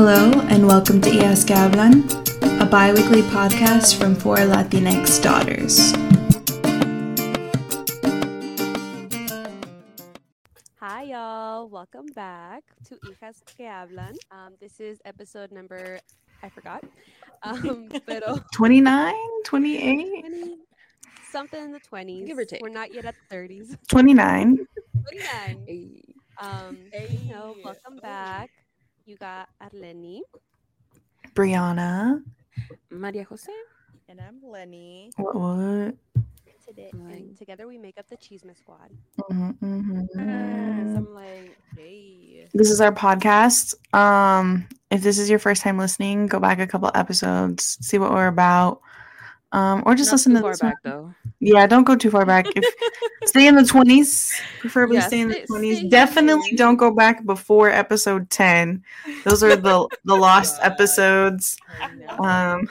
Hello, and welcome to Ellas que Hablan, a bi weekly podcast from four Latinx daughters. Hi, y'all. Welcome back to Hijas que Hablan. Um, this is episode number, I forgot. Um, pero 29, 28, 20, something in the 20s. Give or take. We're not yet at the 30s. 29. 29. Hey. Um, Hey. you know, welcome back. You got Arleni. Brianna. Maria Jose. And I'm Lenny. What? what? Today, Right. and together we make up the Chisme Squad. Mhm, mhm. Yes, I'm like, Hey. This is our podcast. Um, if this is your first time listening, go back a couple episodes, see what we're about. Um, or just not listen too to far this one. though. Yeah, don't go too far back. If stay in the twenties, preferably Yeah, stay in the stay- twenties. stay Definitely here. don't go back before episode ten. Those are the the lost God. episodes. I. Um,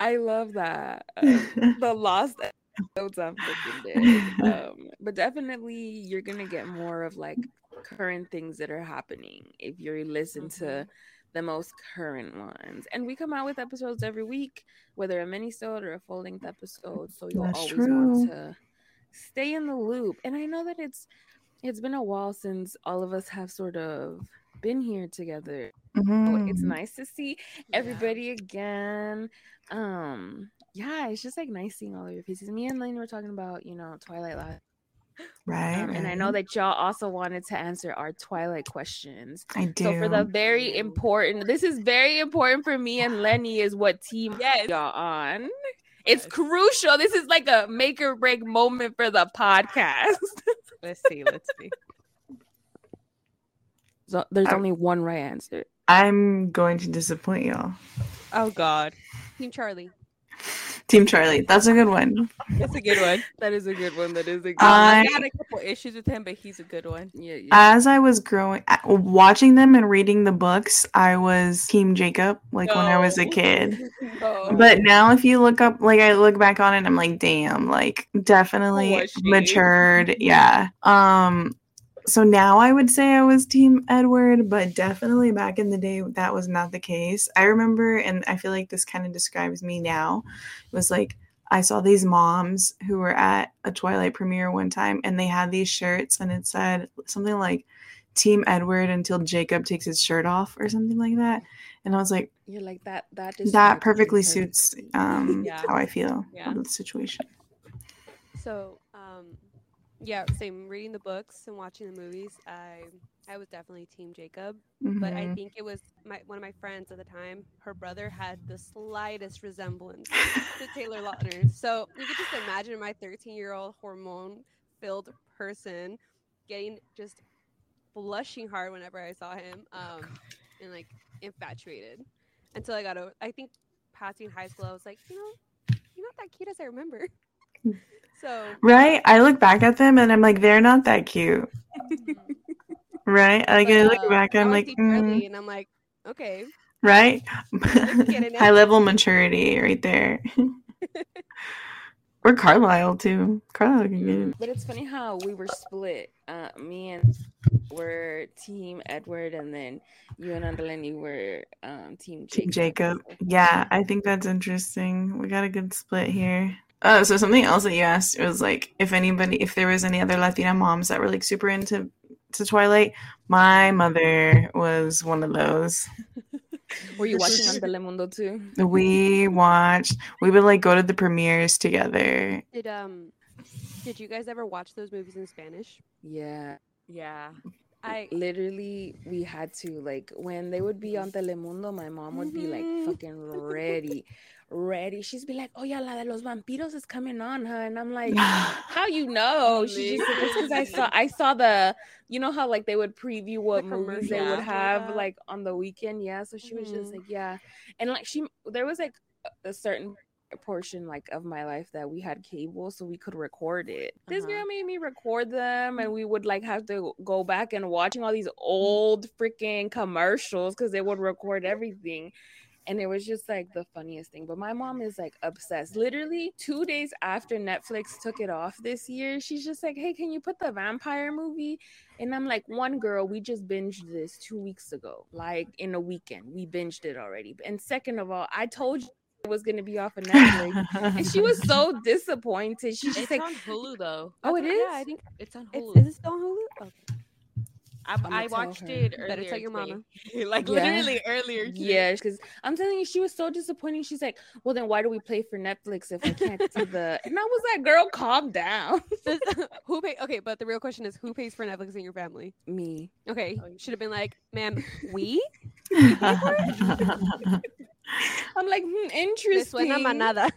I love that. Um, the lost episodes I'm freaking dead. Um, but definitely you're gonna get more of like current things that are happening if you listen to the most current ones. And we come out with episodes every week, whether a mini-sode or a full-length episode. So you'll That's always true. want to stay in the loop. And I know that it's it's been a while since all of us have sort of been here together. So it's mhm. nice to see everybody again. Um, yeah, it's just like nice seeing all of your faces. Me and Lane were talking about, you know, Twilight last, right, um, and I know that y'all also wanted to answer our Twilight questions. I do. So for the very important, this is very important for me and Lenny is what team Yes. y'all on. It's Yes. crucial. This is like a make or break moment for the podcast. Let's see. Let's see. So there's I- only one right answer. I'm going to disappoint y'all. Oh God, Team Charlie. Team Charlie, that's a good one. that's a good one. That is a good one. That is a good I- I had a couple issues with him, but he's a good one. Yeah, yeah. As I was growing, watching them and reading the books, I was Team Jacob, like when I was a kid. Oh. But now, if you look up, like I look back on it, I'm like, damn, like definitely matured. Yeah. Um. So now I would say I was Team Edward, but definitely back in the day that was not the case. I remember, and I feel like this kind of describes me now. It was like I saw these moms who were at a Twilight premiere one time, and they had these shirts, and it said something like Team Edward until Jacob takes his shirt off, or something like that. And I was like You're like that. That that perfectly suits um Yeah. how I feel Yeah. the situation. So, um, yeah, same. Reading the books and watching the movies, I I was definitely Team Jacob. but I Mhm. think it was my one of my friends at the time. Her brother had the slightest resemblance to Taylor Lautner. So you could just imagine my 13 year old hormone filled person getting just blushing hard whenever I saw him, um, and like infatuated until I got over. I think passing high school, I was like, you know, you're not that cute as I remember. So right? I look back at them and I'm like, they're not that cute, right? Like I look uh, back, now I'm like, mm, and I'm like, okay, right? High level maturity right there. or Carlisle too. Carlisle can get it. But it's funny how we were split. Uh, me and were Team Edward, and then you and Andaleni were um, Team Team Jacob. Jacob. Yeah, I think that's interesting. We got a good split here. Uh, so something else that you asked was like if anybody, if there was any other Latina moms that were like super into to Twilight. My mother was one of those. Were you watching on Telemundo too? We watched. We would like go to the premieres together. Did um, did you guys ever watch those movies in Spanish? Yeah. Yeah. I Literally, we had to like when they would be on Telemundo. My mom would be like Mhm. fucking ready, ready. She's be like, "Oh yeah, la de los vampiros is coming on, huh?" And I'm like, How you know? She just because I saw I saw the you know how like they would preview what The movies they would have stuff. like on the weekend. Yeah, so she was just Mhm. like, yeah, and like she there was like a certain portion like of my life that we had cable so we could record it. This Uh-huh. girl made me record them and we would like have to go back and watching all these old freaking commercials because they would record everything. And it was just like the funniest thing. But my mom is like obsessed. Literally two days after Netflix took it off this year, she's just like, "Hey, can you put the vampire movie?" And I'm like, "One girl, we just binged this two weeks ago, like in a weekend. We binged it already." And second of all, I told you it was gonna be off of Netflix, and she was so disappointed. She's just It's like, on Hulu though. "Oh, it is." Yeah, I think It's on it's, Hulu. is it still on Hulu? Okay. I, I'ma I tell watched her. it Better earlier. tell your today. mama. like Yeah. literally earlier. today. Yeah, because I'm telling you, she was so disappointing. She's like, "Well, then why do we play for Netflix if I can't do the?" And I was like, "Girl, calm down." Who pay? Okay, but the real question is, who pays for Netflix in your family? Me. Okay, Oh, you- should have been like, ma'am, we. I'm like, hmm, Me interesting. suena manada.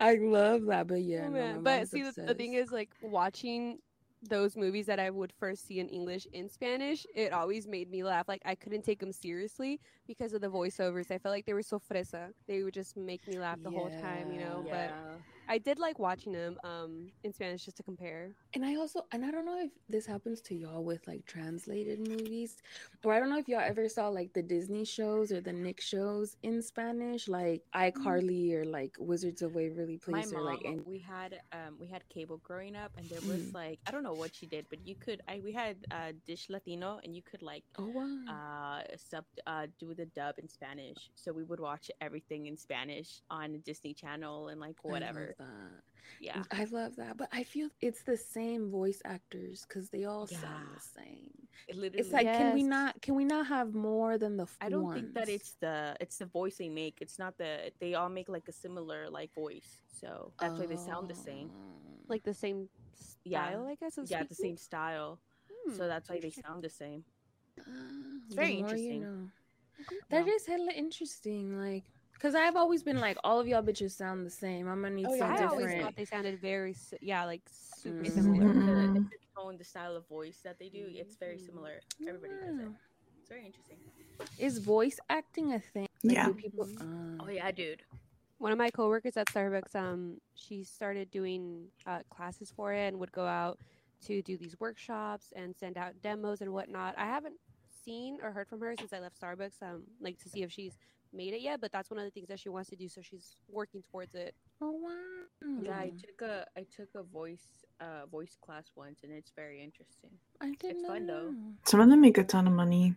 I love that, but yeah, Oh, no, But see, the, the thing is, like watching those movies that I would first see in English in Spanish, it always made me laugh. Like I couldn't take them seriously because of the voiceovers. I felt like they were so fresa. They would just make me laugh the whole time, you know. Yeah. But I did like watching them um in Spanish just to compare. And I also, and I don't know if this happens to y'all with like translated movies, or I don't know if y'all ever saw like the Disney shows or the Nick shows in Spanish, like iCarly or like Wizards of Waverly my Place, or mom, like in we had um we had cable growing up, and there was Mm. like I don't know what she did, but you could I we had uh Dish Latino, and you could like oh wow, uh sub uh do the dub in Spanish, so we would watch everything in Spanish on Disney Channel and like whatever. That. Yeah, I love that, but I feel it's the same voice actors because they all sound the same. it literally. It's like, can we not? Can we not have more than the? f- I don't think that it's the it's the voice they make. It's not the they all make like a similar like voice, so that's why they sound the same. Oh. Like the same Yeah. style, I guess. Of Yeah, the same style, Hmm, so that's why they sound the same. It's very the more you interesting. know. That Yeah. is hella interesting. Like, cause I've always been like, all of y'all bitches sound the same. I'm gonna need Oh, yeah, some I always different. thought they sounded very, yeah, like super Mhm. similar. The, the tone, the style of voice that they do, it's very similar. Everybody does it. It's very interesting. Is voice acting a thing? Like, Yeah. do people? Mhm. Ah. Oh yeah, dude. One of my coworkers at Starbucks, um, she started doing uh, classes for it and would go out to do these workshops and send out demos and whatnot. I haven't seen or heard from her since I left Starbucks, um, like to see if she's made it yet. But that's one of the things that she wants to do, so she's working towards it. Oh wow. Yeah, I took a I took a voice uh voice class once, and it's very interesting. I didn't it's not fun, though. know. Some of them make a ton of money.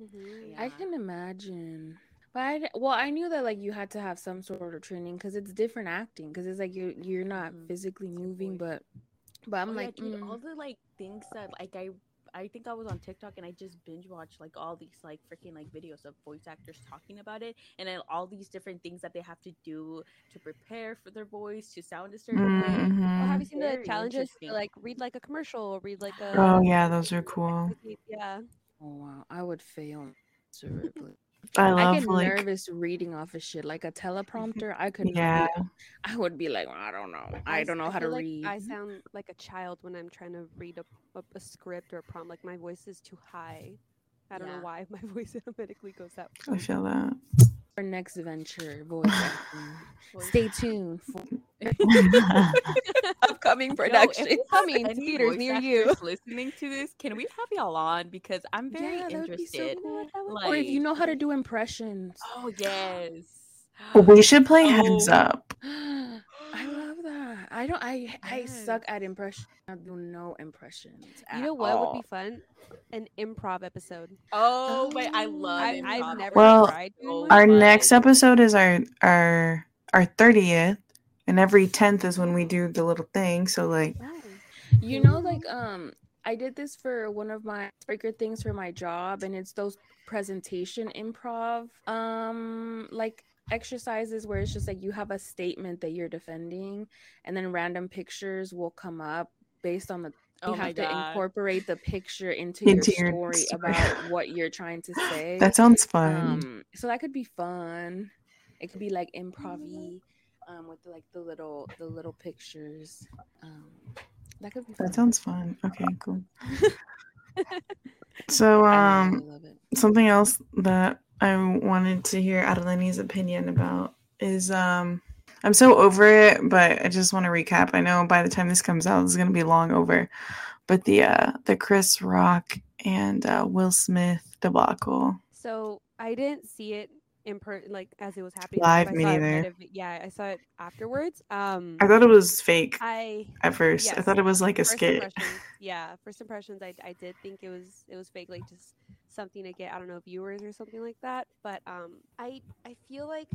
Mm-hmm. I can imagine. But I, d- well, I knew that like you had to have some sort of training because it's different acting because it's like you're you're not Mhm. physically moving, but but I'm Oh, like, yeah, dude, mm, all the like things that like I I think I was on TikTok and I just binge watched like all these like freaking like videos of voice actors talking about it and then all these different things that they have to do to prepare for their voice to sound a certain way. Well, have you seen the challenges? to, like read like a commercial or read like a. Oh yeah, those are cool. Yeah. oh wow, I would fail miserably. I I get like nervous reading off of shit like a mm-hmm. teleprompter. I could yeah. not. I would be like, I don't know. I, don't know how to like read. I sound like a child when I'm trying to read a, a, a script or a prompt. Like my voice is too high. I don't Yeah. know why my voice automatically goes up. I feel that. Our next venture, voice acting. Voice- Stay tuned for upcoming Yo, production. if coming to theaters near you. Listening to this, can we have y'all on because I'm very yeah, that would be so interested. cool. Like, or if you know how to do impressions. oh yes, we should play oh. heads Oh. up. I love that. I don't. I I suck at impression. I do no impressions. You know what would be fun? An improv episode. Oh wait, I love I, I've never Well, tried doing. Our fun. next episode is our our our thirtieth, and every tenth is when we do the little thing. So like. You know, like um, I did this for one of my breaker things for my job, and it's those presentation improv um like exercises where it's just like you have a statement that you're defending, and then random pictures will come up based on the. You Oh my have to God. incorporate the picture into, Into your your story story. about what you're trying to say. that sounds fun. um so that could be fun it could be like improv um with like the little the little pictures um that could be fun. that sounds fun. Okay, cool. so I um. love it, I love it. something else that I wanted to hear Adelini's opinion about is um I'm so over it, but I just want to recap. I know by the time this comes out, it's gonna be long over. But the uh the Chris Rock and uh, Will Smith debacle. So I didn't see it in per like as it was happening. Live, me neither. of- yeah, I saw it afterwards. Um, I thought it was fake I at first. I thought it was like a skit. yeah, first impressions, I, I did think it was it was fake, like just something to get I don't know viewers or something like that. But um, I I feel like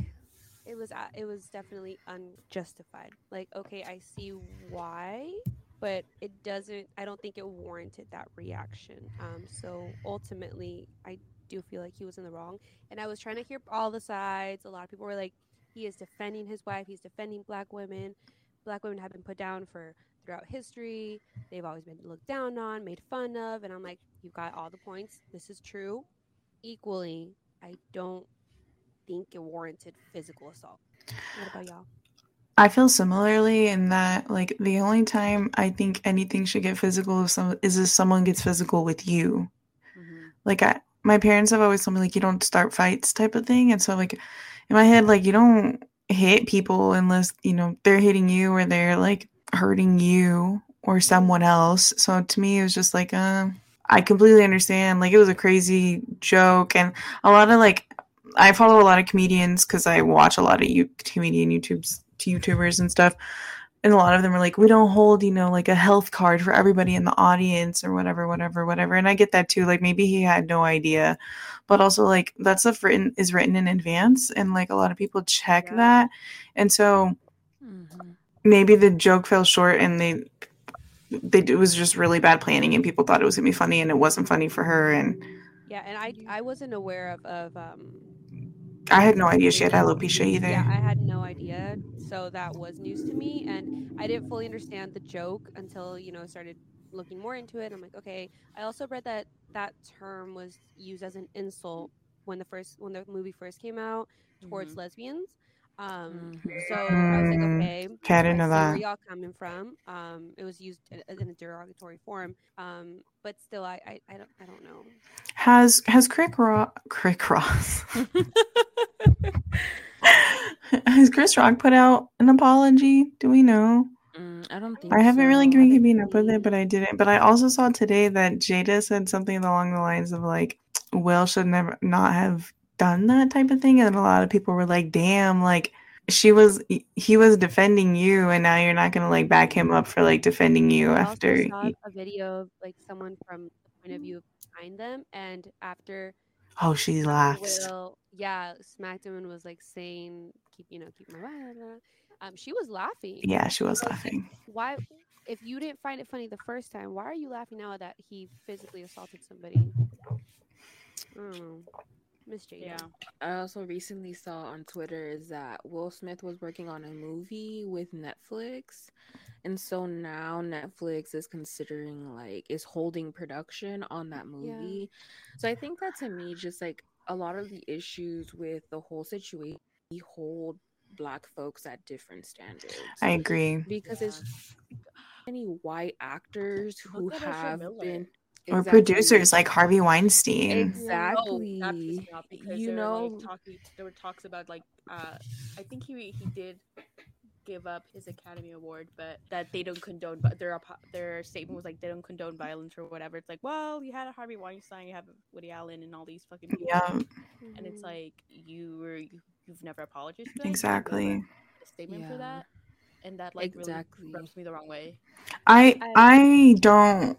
it was it was definitely unjustified. Like okay, I see why, but it doesn't. I don't think it warranted that reaction. Um, so ultimately, I do feel like he was in the wrong. And I was trying to hear all the sides. A lot of people were like, he is defending his wife. He's defending black women. Black women have been put down for throughout history. They've always been looked down on, made fun of. And I'm like, you've got all the points. This is true. Equally, I don't think it warranted physical assault. What about y'all? I feel similarly in that like the only time I think anything should get physical if some is if someone gets physical with you. Mhm. Like I my parents have always told me like you don't start fights type of thing. And so like in my head, like you don't hit people unless, you know, they're hitting you or they're like hurting you or someone else. So to me it was just like uh I completely understand. Like it was a crazy joke and a lot of like I follow a lot of comedians because I watch a lot of you comedian YouTubes YouTubers and stuff. And a lot of them are like, we don't hold, you know, like a health card for everybody in the audience or whatever, whatever, whatever. And I get that too. Like maybe he had no idea. But also like that stuff written is written in advance and like a lot of people check Yeah. that. And so Mhm. Maybe the joke fell short and they they it was just really bad planning and people thought it was gonna be funny and it wasn't funny for her and Yeah, and I I wasn't aware of of um I had no idea she had alopecia either. Yeah, I had no idea. So that was news to me. And I didn't fully understand the joke until, you know, started looking more into it. I'm like, okay. I also read that that term was used as an insult when the first when the movie first came out towards Mhm. lesbians. Um, Mhm. so I was like, Mm. okay, Okay, I didn't know see where y'all coming from. Um, it was used in, in a derogatory form. Um, but still, I, I, I don't, I don't know. Has has Crick Rock Crick Ross has Chris Rock put out an apology? Do we know? Mm, I don't think I haven't really so. given haven't keeping up with it, but I didn't. But I also saw today that Jada said something along the lines of like, Will should never not have done that type of thing. And a lot of people were like, damn, like she was he was defending you and now you're not gonna like back him up for like defending you I after also saw a video of like someone from the point of view behind them, and after Oh, she laughs. Will, yeah, smacked him and was like saying, "Keep, you know, keep my." Blah, blah, blah." Um, she was laughing. Yeah, she was laughing. Why, if you didn't find it funny the first time, why are you laughing now that he physically assaulted somebody? I don't know, Miss Jada. Yeah. I also recently saw on Twitter is that Will Smith was working on a movie with Netflix. And so now Netflix is considering like is holding production on that Yeah. movie. So I think that to me just like a lot of the issues with the whole situation we hold black folks at different standards. I agree. because it's many white actors who Look at Ezra have Miller. Been Or producers like Harvey Weinstein. Exactly. That pissed me off because You know, like talking. There were talks about like uh, I think he he did give up his Academy Award, but that they don't condone. But their their statement was like they don't condone violence or whatever. It's like, well, you had a Harvey Weinstein, you have Woody Allen, and all these fucking people. Yeah, And it's Mhm. like you were you, you've never apologized for that. exactly. a statement for that, and that like Exactly. really rubs me the wrong way. I I- I don't.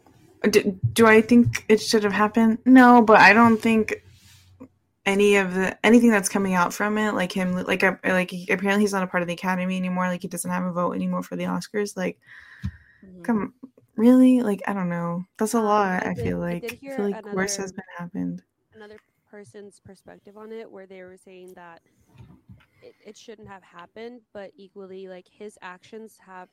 Do, do I think it should have happened? No, but I don't think any of the anything that's coming out from it, like him, like like he, apparently he's not a part of the Academy anymore. Like he doesn't have a vote anymore for the Oscars. Like, Mhm. come, really? Like I don't know. That's a lot. I I did- feel like I hear feel like worse has another- been happened. another person's perspective on it where they were saying that it, it shouldn't have happened but equally like his actions have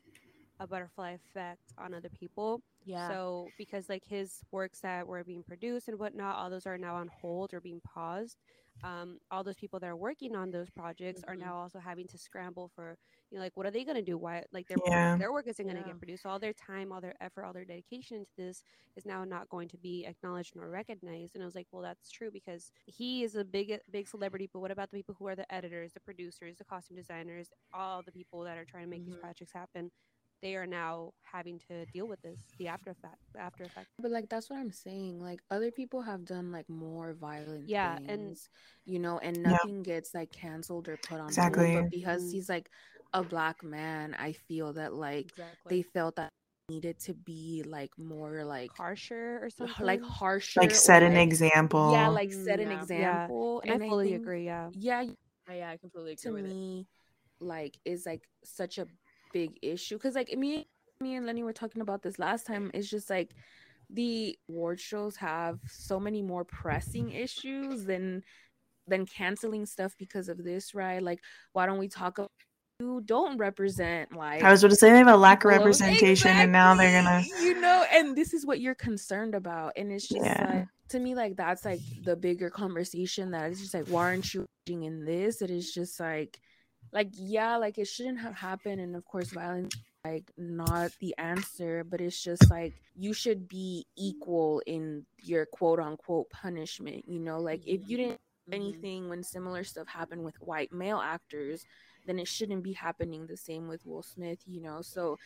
a butterfly effect on other people Yeah. so because like his works that were being produced and whatnot all those are now on hold or being paused um, all those people that are working on those projects are Mhm. now also having to scramble for you know like what are they going to do why like their Yeah. their work isn't going to Yeah. get produced all their time all their effort all their dedication to this is now not going to be acknowledged nor recognized and i was like well that's true because he is a big big celebrity but what about the people who are the editors the producers the costume designers all the people that are trying to make these Mhm. projects happen they are now having to deal with this, the after effect, the after effect. But like that's what I'm saying. Like other people have done like more violent Yeah, things, and- you know, and Yeah. nothing gets like canceled or put on Exactly. hold. But because Mhm. he's like a black man, I feel that like Exactly. they felt that needed to be like more like Harsher or something. like harsher, like or, set an like- example. Yeah, like set an Mm, yeah. example. and, I fully think- agree. Yeah. Yeah, yeah, I completely agree to with it. me like is like such a big issue because like me me and lenny were talking about this last time it's just like the award shows have so many more pressing issues than than canceling stuff because of this right like why don't we talk about you don't represent like I was going to say they have a lack of representation, and now they're gonna. You know and this is what you're concerned about and it's just Yeah. like to me like that's like the bigger conversation that it's just like why aren't you in this it is just like like yeah like it shouldn't have happened and of course violence like not the answer but it's just like you should be equal in your quote unquote punishment you know like if you didn't Mhm. anything when similar stuff happened with white male actors, then it shouldn't be happening the same with Will Smith, you know. So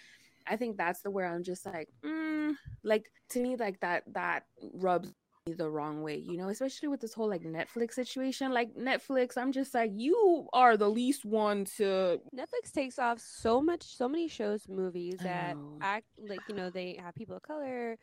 I think that's the where I'm just like, mm, like to me, like that that rubs the wrong way, you know, especially with this whole like Netflix situation. Like Netflix, I'm just like, you are the least one to Netflix takes off so much, so many shows, movies that know. act like you know they have people of color,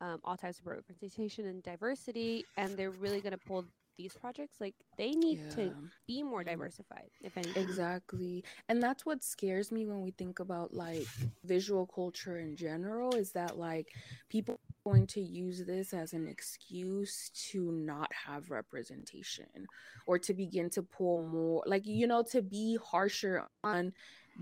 um, all types of representation and diversity, and they're really gonna pull these projects. Like they need Yeah. to be more diversified, if anything. Exactly. And that's what scares me when we think about like visual culture in general is that like people are going to use this as an excuse to not have representation or to begin to pull more like you know to be harsher on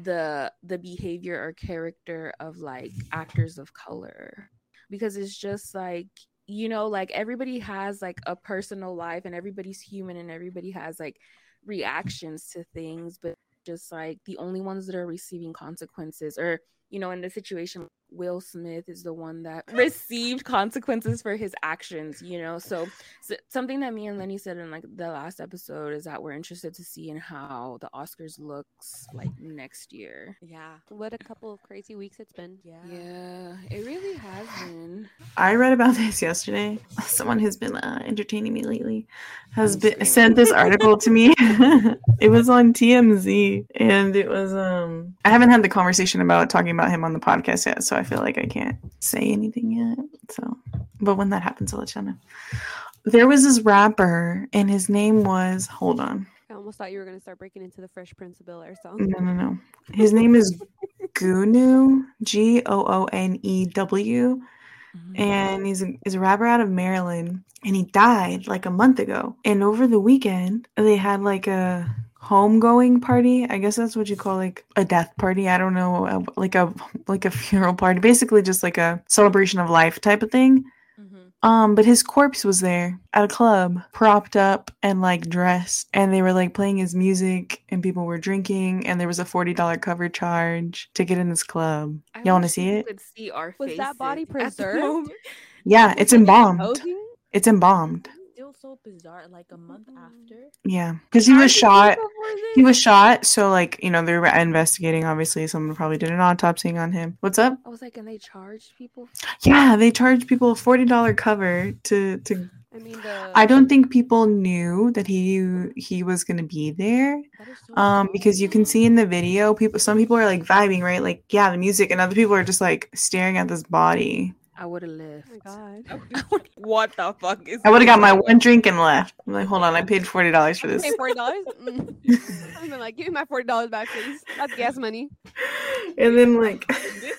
the the behavior or character of like actors of color because it's just like you know like everybody has like a personal life and everybody's human and everybody has like reactions to things but just like the only ones that are receiving consequences or you know in the situation will smith is the one that received consequences for his actions you know so, so something that me and lenny said in like the last episode is that we're interested to see in how the oscars looks like next year Yeah. What a couple of crazy weeks it's been. Yeah. yeah it really has been I read about this yesterday. Someone who's been uh, entertaining me lately has I'm been screaming. sent this article to me. it was on TMZ, and it was um. I haven't had the conversation about talking about him on the podcast yet, so I feel like I can't say anything yet. So, but when that happens, I'll let you know. There was this rapper, and his name was. Hold on. I almost thought you were gonna start breaking into the Fresh Prince of Bel Air song. No, no, no. His name is Goonew. G O O N E W. Mm-hmm. and he's a, he's a rapper out of Maryland, and he died like a month ago. And over the weekend, they had like a homegoing party. I guess that's what you call like a death party. I don't know, uh, like a like a funeral party, basically just like a celebration of life type of thing. Mm-hmm. Um, but his corpse was there at a club, propped up and like dressed, and they were like playing his music, and people were drinking, and there was a forty dollar cover charge to get in this club. I Y'all want to see it? Could see our Was that body faces preserved? Yeah, it's embalmed. It's embalmed. Still so bizarre. Like a month Mm. after. Yeah, because he was shot. he before this? He was shot, so like you know they were investigating. Obviously, someone probably did an autopsy on him. What's up? I was like, and they charged people. Yeah, they charged people a forty dollar cover to to. I mean, the I don't think people knew that he he was gonna be there. So Um, because you can see in the video, people some people are like vibing, right? Like yeah, the music, and other people are just like staring at this body. I would have left. Oh my god. Oh, what the fuck is? I would have got my one drink and left. I'm like, hold on, I paid forty dollars for this. Pay forty dollars. I've been like, give me my forty dollars back, please. That's gas money. and then like this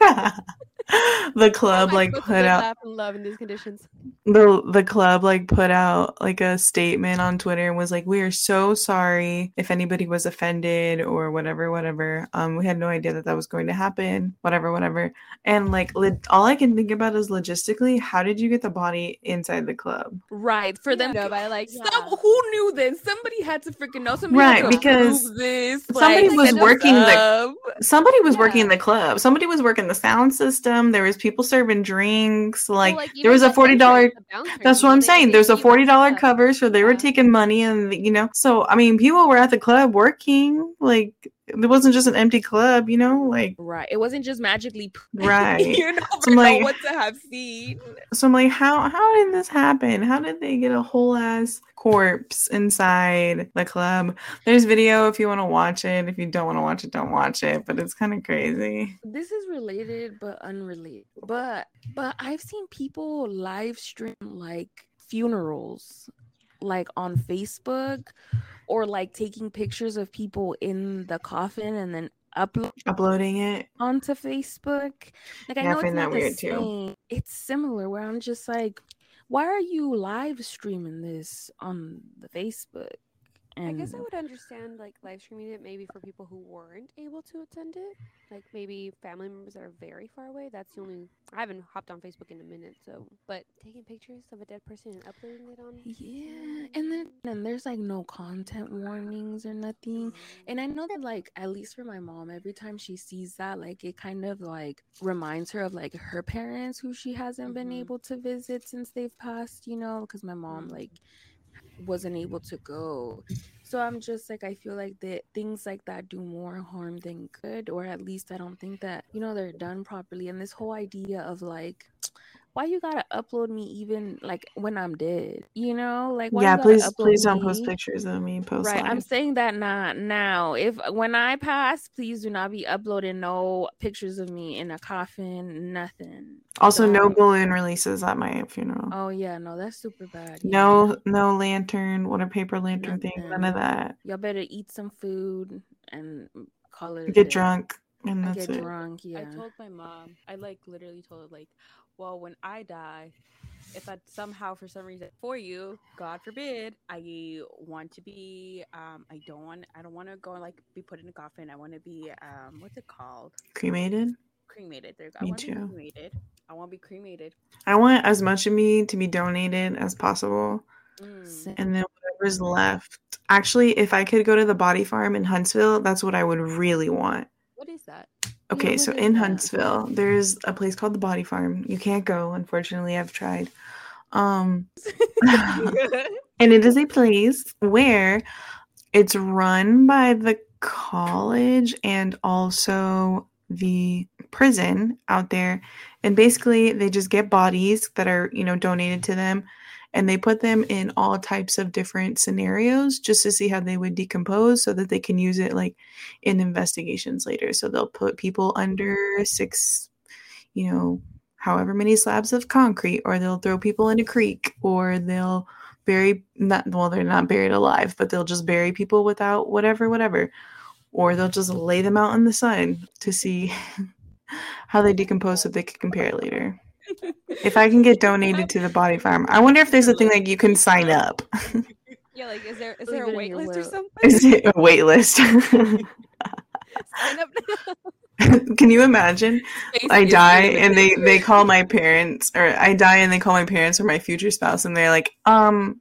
economy? the club How like put out laugh, love in these conditions. the the club like put out like a statement on Twitter and was like, "We are so sorry if anybody was offended or whatever, whatever. Um, we had no idea that that was going to happen. Whatever, whatever." And like, le- all I can think about is logistically, how did you get the body inside the club? Right for them. No, to- but I like Some, Yeah. who knew this? Somebody had to freaking know. Somebody Right, because this. somebody like, was working the- Somebody was working Yeah. the club. Somebody was working the sound system. There was people serving drinks. Like, Well, there was a forty dollar entrance, the bouncer, That's what I'm saying. There's a forty dollar cover, so they were taking money, and you know. So I mean, people were at the club working. Like it wasn't just an empty club, you know, like Right. It wasn't just magically Right. you never So I'm know like- what to have seen. so I'm like, how how did this happen? How did they get a whole ass corpse inside the club? There's video if you want to watch it. If you don't want to watch it, don't watch it. But it's kind of crazy. This is related but unrelated. But but I've seen people live stream like funerals like on Facebook or like taking pictures of people in the coffin and then upload Uploading it. onto Facebook. Like I Yeah, I know it's find not that the weird, too. same. It's similar where I'm just like, why are you live streaming this on the Facebook? I guess I would understand like live streaming it maybe for people who weren't able to attend it. Like maybe family members that are very far away. That's the only I haven't hopped on Facebook in a minute, so but taking pictures of a dead person and uploading it on Yeah, and then and there's like no content warnings or nothing. And I know that like at least for my mom, every time she sees that, like it kind of like reminds her of like her parents who she hasn't been Mhm. able to visit since they've passed, you know, because my mom Mhm. like wasn't able to go. So I'm just like I feel like that things like that do more harm than good, or at least I don't think that you know they're done properly. And this whole idea of like why you gotta upload me even like when I'm dead? You know, like why yeah, gotta please please don't post pictures of me. Post Right, I'm saying that not now. If when I pass, please do not be uploading no pictures of me in a coffin, nothing. Also, no Don't. balloon releases at my funeral. Oh yeah, no, that's super bad. yeah. No, no lantern, what a paper lantern thing, none of that. y'all better eat some food and call it a Get day. drunk, and I that's get it. drunk. Yeah. I told my mom, I like literally told her, like, well, when I die, if I somehow, for some reason, for you, God forbid, I want to be, um, I don't want, I don't want to go like be put in a coffin. I want to be, um, what's it called? Cremated. Cremated. There. I Me be too. cremated. I want to be cremated. I want as much of me to be donated as possible, Mm. And then whatever's left. Actually, if I could go to the body farm in Huntsville, that's what I would really want. What is that? Okay, so in? Huntsville, there's a place called the Body Farm. You can't go, unfortunately. I've tried. Um, and it is a place where it's run by the college and also the prison out there and basically they just get bodies that are you know donated to them and they put them in all types of different scenarios just to see how they would decompose so that they can use it like in investigations later. So they'll put people under six you know however many slabs of concrete or they'll throw people in a creek or they'll bury not well they're not buried alive but they'll just bury people without whatever whatever. Or they'll just lay them out in the sun to see how they decompose so they can compare it later if i can get donated to the body farm i wonder if there's a thing like you can sign up Yeah, like is there is there a it in wait list or will. something? is it a wait list Sign up now. can you imagine Face I die and they they call my parents or I die and they call my parents or my future spouse and they're like, um,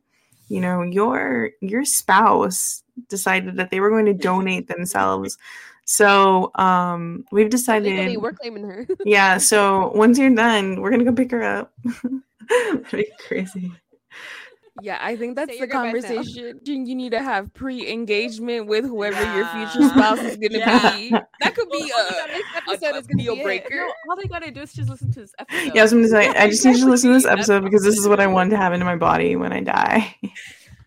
you know, your your spouse decided that they were going to donate themselves. So um we've Legally, decided we're claiming her. yeah, so once you're done, we're gonna go pick her up. That'd be crazy. Yeah, I think that's Say the your goodbyes now. conversation you need to have pre-engagement with whoever your future spouse is gonna Yeah. be. That could be Well, a, this a, episode a is gonna deal be it. breaker. No, all they gotta do is just listen to this episode. Yeah, I was gonna say I just need you to listen to this episode because this is what I want to have into my body when I die.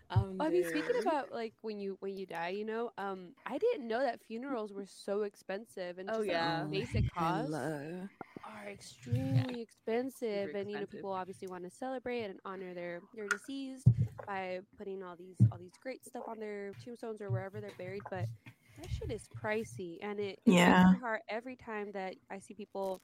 I'm I mean, speaking about like when you when you die, you know, um, I didn't know that funerals were so expensive and Oh, just like, yeah. basic costs Hella. are extremely expensive, and you know expensive. people obviously want to celebrate and honor their their deceased by putting all these all these great stuff on their tombstones or wherever they're buried, but that shit is pricey, and it, it breaks Yeah. my heart every time that I see people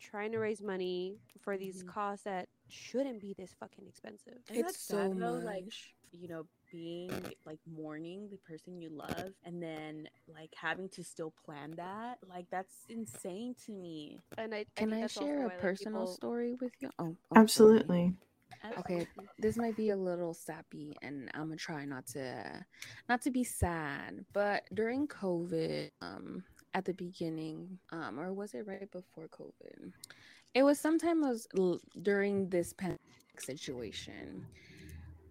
trying to raise money for these Mhm. costs that shouldn't be this fucking expensive. Isn't It's that sad, so though, like much. You know being like mourning the person you love and then like having to still plan that like that's insane to me And I I Can think I share a why, like, personal people- story with you? Oh, oh, sorry. Absolutely. Okay, this might be a little sappy, and I'm gonna try not to, not to be sad. But during COVID, um, at the beginning, um, or was it right before COVID? It was sometime was l- during this pandemic situation.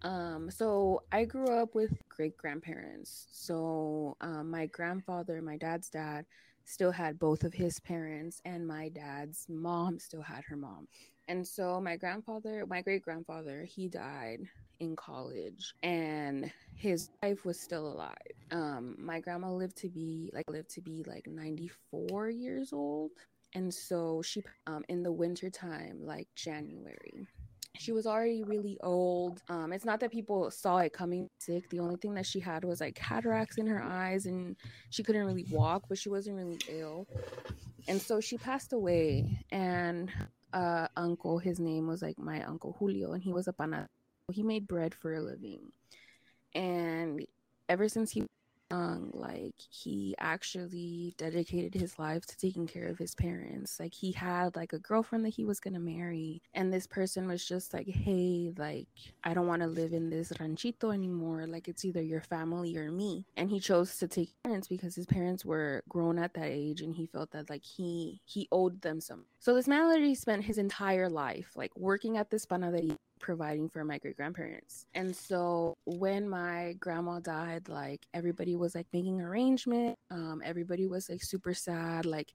Um, so I grew up with great grandparents. So um, my grandfather, my dad's dad, still had both of his parents, and my dad's mom still had her mom. And so my grandfather, my great grandfather, he died in college and his wife was still alive. Um, my grandma lived to be like lived to be like 94 years old. And so she um in the winter time, like January, she was already really old. Um, it's not that people saw it coming sick. The only thing that she had was like cataracts in her eyes and she couldn't really walk, but she wasn't really ill. And so she passed away. And uh uncle, his name was like my uncle Julio, and he was a panadero. He made bread for a living. And ever since he young, like he actually dedicated his life to taking care of his parents. Like he had like a girlfriend that he was gonna marry, and this person was just like, "Hey, like I don't want to live in this ranchito anymore. Like it's either your family or me." And he chose to take parents because his parents were grown at that age, and he felt that like he he owed them some. So this man literally spent his entire life like working at this panaderia providing for my great grandparents. And so when my grandma died, like everybody was like making arrangement. Um, everybody was like super sad. Like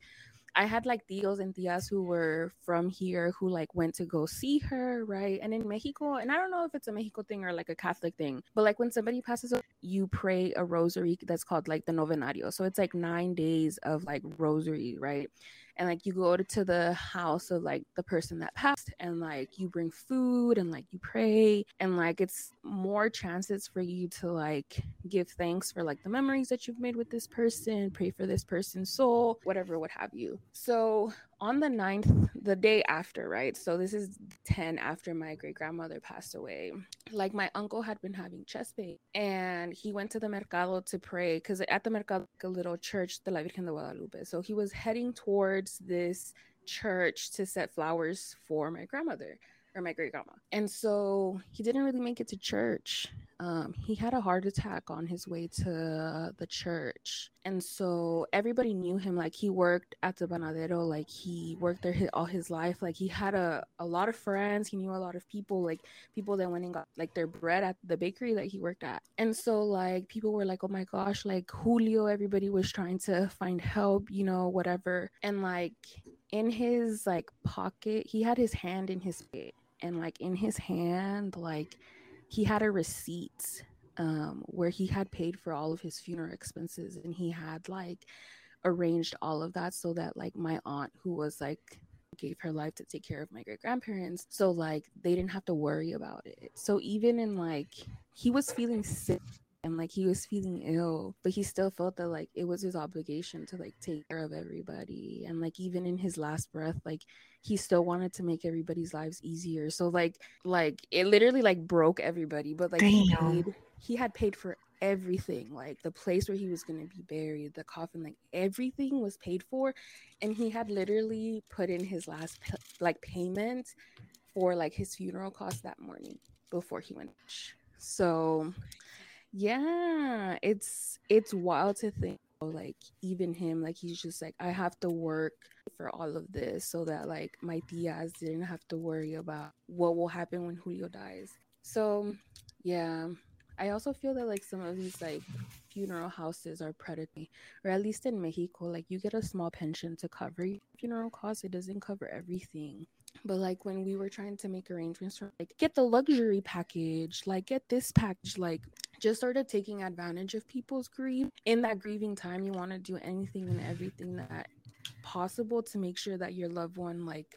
I had like tios and tias who were from here who like went to go see her, right? And in Mexico, and I don't know if it's a Mexico thing or like a Catholic thing, but like when somebody passes away, you pray a rosary that's called like the novenario. So it's like nine days of like rosary, right? And like you go to the house of like the person that passed and like you bring food and like you pray and like it's more chances for you to like give thanks for like the memories that you've made with this person pray for this person's soul whatever what have you. So on the ninth, the day after, right? So this is 10 after my great grandmother passed away. Like my uncle had been having chest pain and he went to the mercado to pray because at the mercado, like a little church, the La Virgen de Guadalupe. So he was heading towards this church to set flowers for my grandmother or my great grandma. And so he didn't really make it to church. Um, he had a heart attack on his way to the church. And so everybody knew him. Like he worked at the Panadero, like he worked there all his life. Like he had a, a lot of friends. He knew a lot of people, like people that went and got like their bread at the bakery that he worked at. And so like people were like, oh my gosh, like Julio, everybody was trying to find help, you know, whatever. And like in his like pocket, he had his hand in his pocket and like in his hand like he had a receipt um where he had paid for all of his funeral expenses and he had like arranged all of that so that like my aunt who was like gave her life to take care of my great grandparents so like they didn't have to worry about it. So even in like he was feeling sick and like he was feeling ill but he still felt that like it was his obligation to like take care of everybody. And like even in his last breath like he still wanted to make everybody's lives easier. So like like it literally like broke everybody but like he paid he had paid for everything like the place where he was going to be buried the coffin like everything was paid for and he had literally put in his last like payment for like his funeral costs that morning before he went so yeah it's it's wild to think like even him like he's just like i have to work for all of this so that like my tias didn't have to worry about what will happen when julio dies. So yeah i also feel that like some of these like funeral houses are predatory or at least in mexico like you get a small pension to cover funeral costs it doesn't cover everything. But like when we were trying to make arrangements for like get the luxury package like get this package like just started taking advantage of people's grief. In that grieving time, you want to do anything and everything that possible to make sure that your loved one like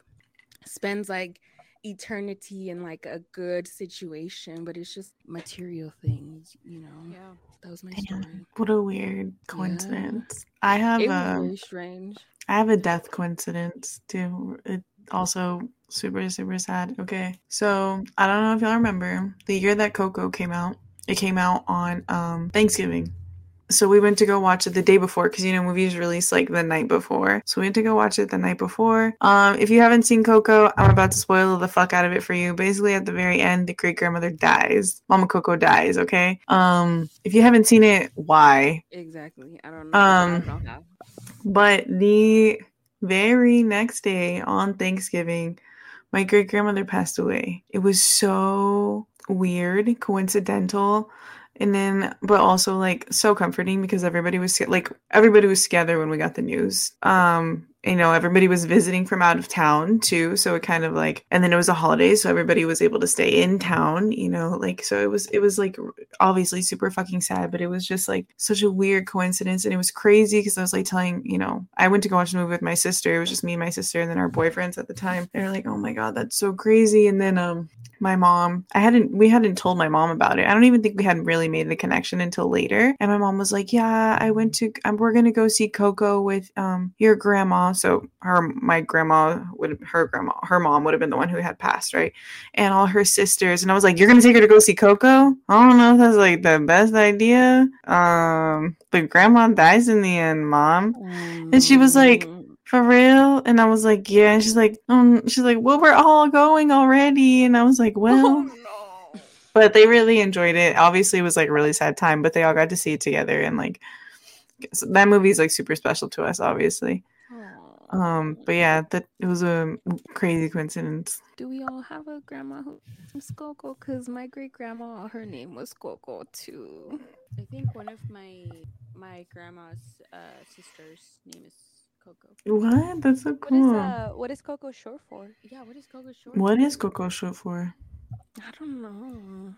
spends like eternity in like a good situation, but it's just material things, you know. Yeah. That was my Damn, story. What a weird coincidence. Yeah. I have it was a, very strange. I have a death coincidence too. It also super super sad. Okay. So I don't know if y'all remember the year that Coco came out. It came out on um, Thanksgiving. So we went to go watch it the day before because you know movies release like the night before. So we went to go watch it the night before. Um, if you haven't seen Coco, I'm about to spoil the fuck out of it for you. Basically, at the very end, the great grandmother dies. Mama Coco dies. Okay. Um, if you haven't seen it, why? Exactly. I don't know. Um, I don't know but the very next day on Thanksgiving, my great grandmother passed away. It was so weird, coincidental, and then but also like so comforting because everybody was like everybody was together when we got the news. Um, you know, everybody was visiting from out of town too, so it kind of like, and then it was a holiday, so everybody was able to stay in town. You know, like so it was it was like obviously super fucking sad, but it was just like such a weird coincidence, and it was crazy because I was like telling you know I went to go watch a movie with my sister. It was just me and my sister, and then our boyfriends at the time. They were like, "Oh my god, that's so crazy," and then um my mom i hadn't we hadn't told my mom about it i don't even think we hadn't really made the connection until later and my mom was like yeah i went to um, we're gonna go see coco with um your grandma so her my grandma would her grandma her mom would have been the one who had passed right and all her sisters and i was like you're gonna take her to go see coco i don't know if that's like the best idea um but grandma dies in the end mom and she was like Mm. for real? And I was like, yeah. And she's like, um, she's like, well, we're all going already. And I was like, well, Oh no. but they really enjoyed it. Obviously, it was like a really sad time, but they all got to see it together. And like, so that movie's like super special to us, obviously. Um, but yeah, that it was a crazy coincidence. Do we all have a grandma who's Coco? Because my great grandma, her name was Coco too. I think one of my my grandma's uh, sister's name is Coco. What? That's so What is cool. uh what is Coco short for? Yeah, what is Coco short? What for? is Coco short for? I don't know.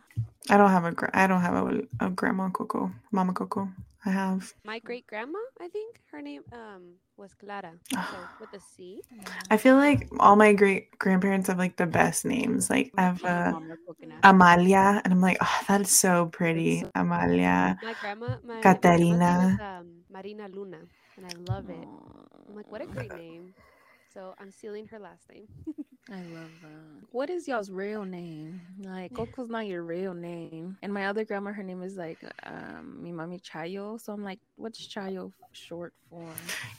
I don't have a gra- I don't have a, a grandma Coco, Mama Coco. I have. My great grandma, I think her name um was Clara. So with a C. I feel like all my great grandparents have like the best names. Like I have uh, mom was looking at- Amalia, and I'm like, oh, that is so pretty, so- Amalia. My grandma, my Catarina. My is, um, Marina Luna, and I love it. I'm like, what a great name. So I'm stealing her last name. I love that. What is y'all's real name? Like Coco's not your real name. And my other grandma, her name is like um mi mami Chayo. So I'm like, what's Chayo short for?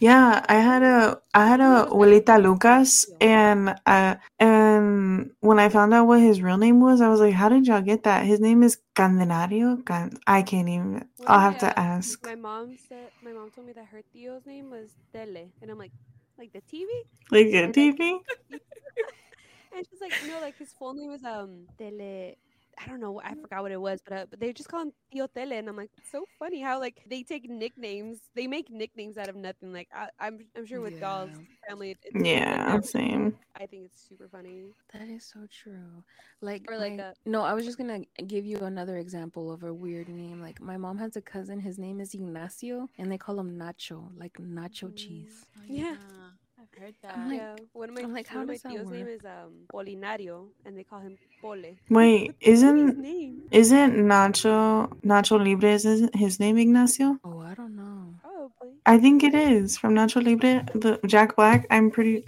Yeah, I had a I had a abuelita Lucas, and uh, and when I found out what his real name was, I was like, how did y'all get that? His name is Candelario. Can- I can't even. Well, I'll have my, to ask. My mom said my mom told me that her tío's name was Tele, and I'm like, like the TV? Like a TV. And she's like, no, like his full name is um Tele. I don't know, I forgot what it was, but uh, but they just call him Tío Tele, and I'm like, it's so funny how like they take nicknames, they make nicknames out of nothing. Like I, I'm I'm sure with y'all's Yeah. family, it- it's Yeah, that. same. I think it's super funny. That is so true. Like, Or like my- a- no, I was just gonna give you another example of a weird name. Like my mom has a cousin. His name is Ignacio, and they call him Nacho, like nacho Mm. cheese. Oh, Yeah. I've heard that. I'm like- yeah, one of my I'm like, how of my does that tíos name is um Polinario, and they call him Pole. Wait, What is his isn't name? isn't Nacho Nacho Libre? Isn't his name Ignacio? Oh, I don't know. Probably I think it is from Nacho Libre. The Jack Black. I'm pretty.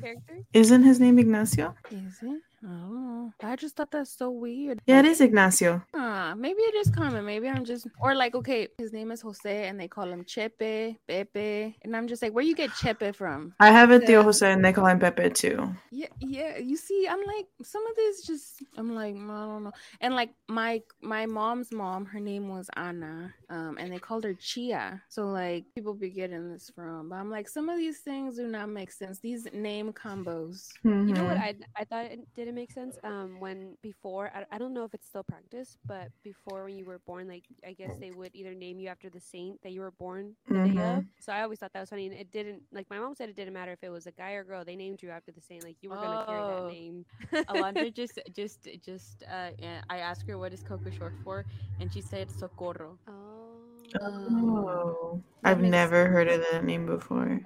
Isn't his name Ignacio? Is it? I. I just thought that's so weird. Yeah, it is Ignacio. Ah, maybe it is common. Maybe I'm just or like okay, his name is Jose and they call him Chepe, Pepe, and I'm just like, where you get Chepe from? I have a Yeah. Jose, and they call him Pepe too. Yeah, yeah. You see, I'm like some of this just I'm like I don't know. And like my my mom's mom, her name was Anna, um, and they called her Chia. So like people be getting this from, but I'm like some of these things do not make sense. These name combos. You know what Mhm. I I thought it didn't make sense. Um, when before I, I don't know if it's still practiced, but before when you were born, like I guess they would either name you after the saint that you were born the day of. So I always thought that was funny, and it didn't. Like my mom said, it didn't matter if it was a guy or girl. They named you after the saint. Like you were gonna carry Oh. that name. Alondra just just just uh I asked her what is Coco short for and she said socorro. oh, Oh, I've makes never heard of that name before.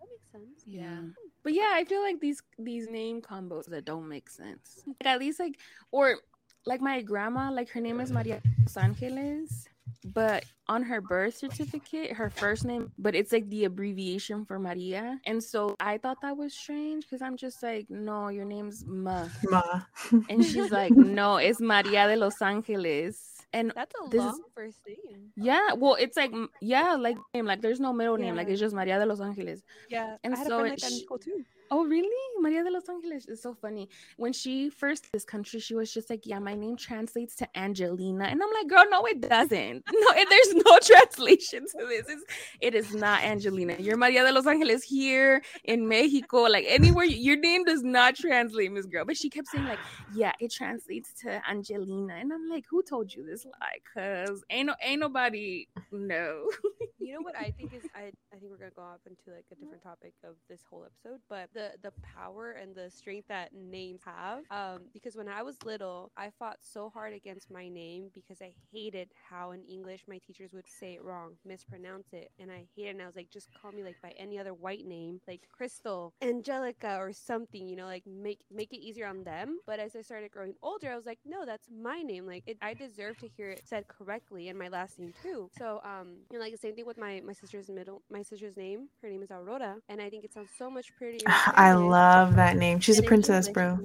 that makes sense. Yeah. But yeah, I feel like these these name combos that don't make sense. Like at least like or like my grandma, like her name is Maria Los Angeles, but on her birth certificate, her first name, but it's like the abbreviation for Maria. And so I thought that was strange because I'm just like, no, your name's Ma. Ma. And she's like, no, it's Maria de Los Angeles. And That's a This is- long first name. yeah, well, it's like yeah, like name, like there's no middle name, like it's just Maria de Los Angeles. Yeah, And I had so a friend like that in school too. Oh, really? Maria de Los Angeles is so funny. When she first this country, she was just like, "Yeah, my name translates to Angelina," and I'm like, "Girl, no, it doesn't. No, there's no translation to this. It's, it is not Angelina. You're Maria de Los Angeles here in Mexico, like anywhere. Your name does not translate, Miss Girl." But she kept saying like, "Yeah, it translates to Angelina," and I'm like, "Who told you this lie? Cause ain't no, ain't nobody no." you know what I think is I, I think we're gonna go off into like a different topic of this whole episode, but the the power and the strength that names have. Um, because when I was little, I fought so hard against my name because I hated how in English my teachers would say it wrong, mispronounce it, and I hated. It. And I was like, just call me like by any other white name, like Crystal, Angelica, or something. You know, like make make it easier on them. But as I started growing older, I was like, no, that's my name. Like it, I deserve to hear it said correctly, and my last name too. So um, you know, like the same thing with my my sister's middle, my sister's name. Her name is Aurora, and I think it sounds so much prettier. I love that name. She's a princess, bro.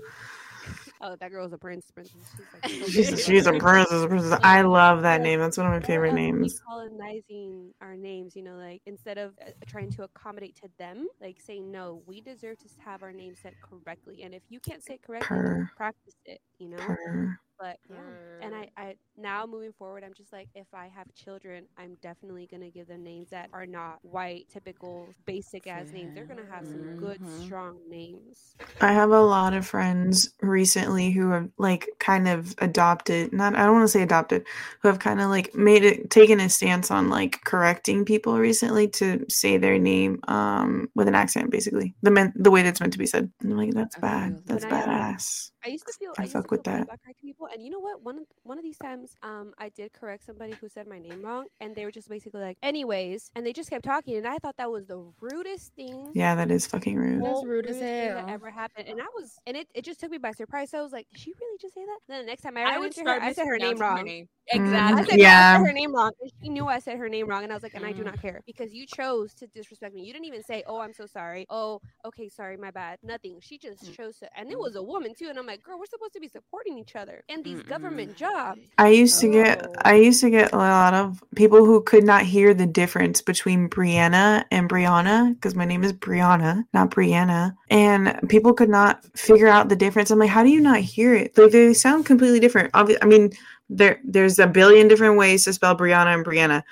Oh, that girl's a prince. princess. She's, like, she's, she's a princess, princess. I love that name. That's one of my favorite names. Colonizing our names, you know, like instead of uh, trying to accommodate to them, like saying no, we deserve to have our name said correctly, and if you can't say it correctly, practice it. You know. Purr. But yeah, and I, I now moving forward, I'm just like, if I have children, I'm definitely gonna give them names that are not white, typical, basic as names. They're gonna have some mm-hmm. good, strong names. I have a lot of friends recently who have like kind of adopted, not I don't want to say adopted, who have kind of like made it, taken a stance on like correcting people recently to say their name um with an accent, basically the men, the way that's meant to be said. And I'm like, that's bad. That's badass. I used to feel I, I fuck with that. correcting people, and you know what? One one of these times, um, I did correct somebody who said my name wrong, and they were just basically like, "Anyways," and they just kept talking, and I thought that was the rudest thing. Yeah, that is fucking rude. That's rude as hell. That ever happened, and I was, and it, it just took me by surprise. So I was like, "Did she really just say that?" then the next time I ran I into her, I said her name wrong. Her name. Exactly. I said, yeah. I said her name wrong. And she knew I said her name wrong, and I was like, "And I do not mm. care because you chose to disrespect me. You didn't even say, "Oh, I'm so sorry." Oh, okay, sorry, my bad. Nothing. She just mm. chose to, and it was a woman too. And I'm like, "Girl, we're supposed to be supporting each other and these Mm-mm. government jobs. I used to oh. get I oh. used to get a lot of people who could not hear the difference between Brianna and Brianna because my name is Brianna, not Brianna, and people could not figure out the difference. I'm like, how do you not hear it? Like they sound completely different. Obvi- I mean, there there's a billion different ways to spell Brianna and Brianna.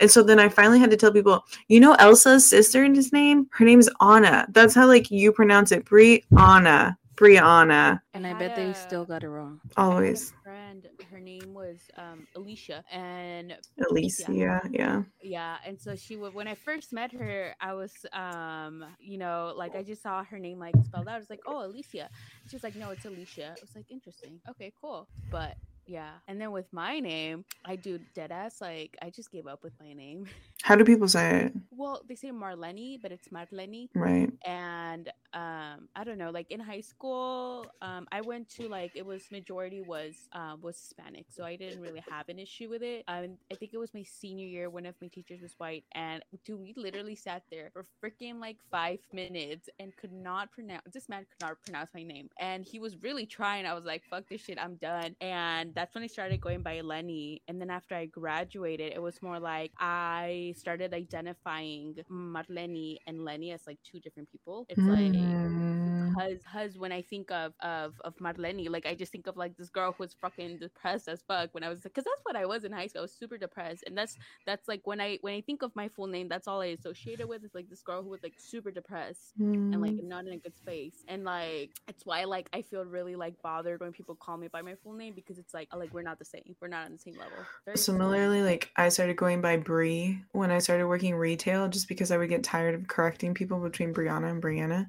And so then I finally had to tell people, you know Elsa's sister in his name? Her name is Anna. That's how like you pronounce it. Brianna. Brianna. And I, bet they still got it wrong. Always. friend, her name was um, Alicia, and Alicia, yeah, yeah, yeah. And so she would. When I first met her, I was, um, you know, like I just saw her name like spelled out. I was like, oh, Alicia. She was like, no, it's Alicia. I was like, interesting. Okay, cool. But yeah. And then with my name, I do dead ass. Like, I just gave up with my name. How do people say it? Well, they say Marlene, but it's Marlene. Right. And um, I don't know. Like in high school, um, I went to like it was majority was um was Hispanic, so I didn't really have an issue with it. Um, I think it was my senior year. One of my teachers was white, and dude, we literally sat there for freaking like five minutes and could not pronounce. This man could not pronounce my name, and he was really trying. I was like, "Fuck this shit, I'm done." And that's when I started going by Lenny. And then after I graduated, it was more like I started identifying Marlene and Lenny as like two different people. It's mm. like because because when I think of of of Marlene, like I just think of like this girl who was fucking depressed as fuck when I was because that's what I was in high school. I was super depressed, and that's that's like when I when I think of my full name, that's all I associate it with. Is like this girl who was like super depressed mm. and like mm. not in a good space, and like it's why like I feel really like bothered when people call me by my full name because it's like like we're not the same. We're not on the same level. Very Similarly, like I started going by Brie when I started working retail, just because I would get tired of correcting people between Brianna and Brianna.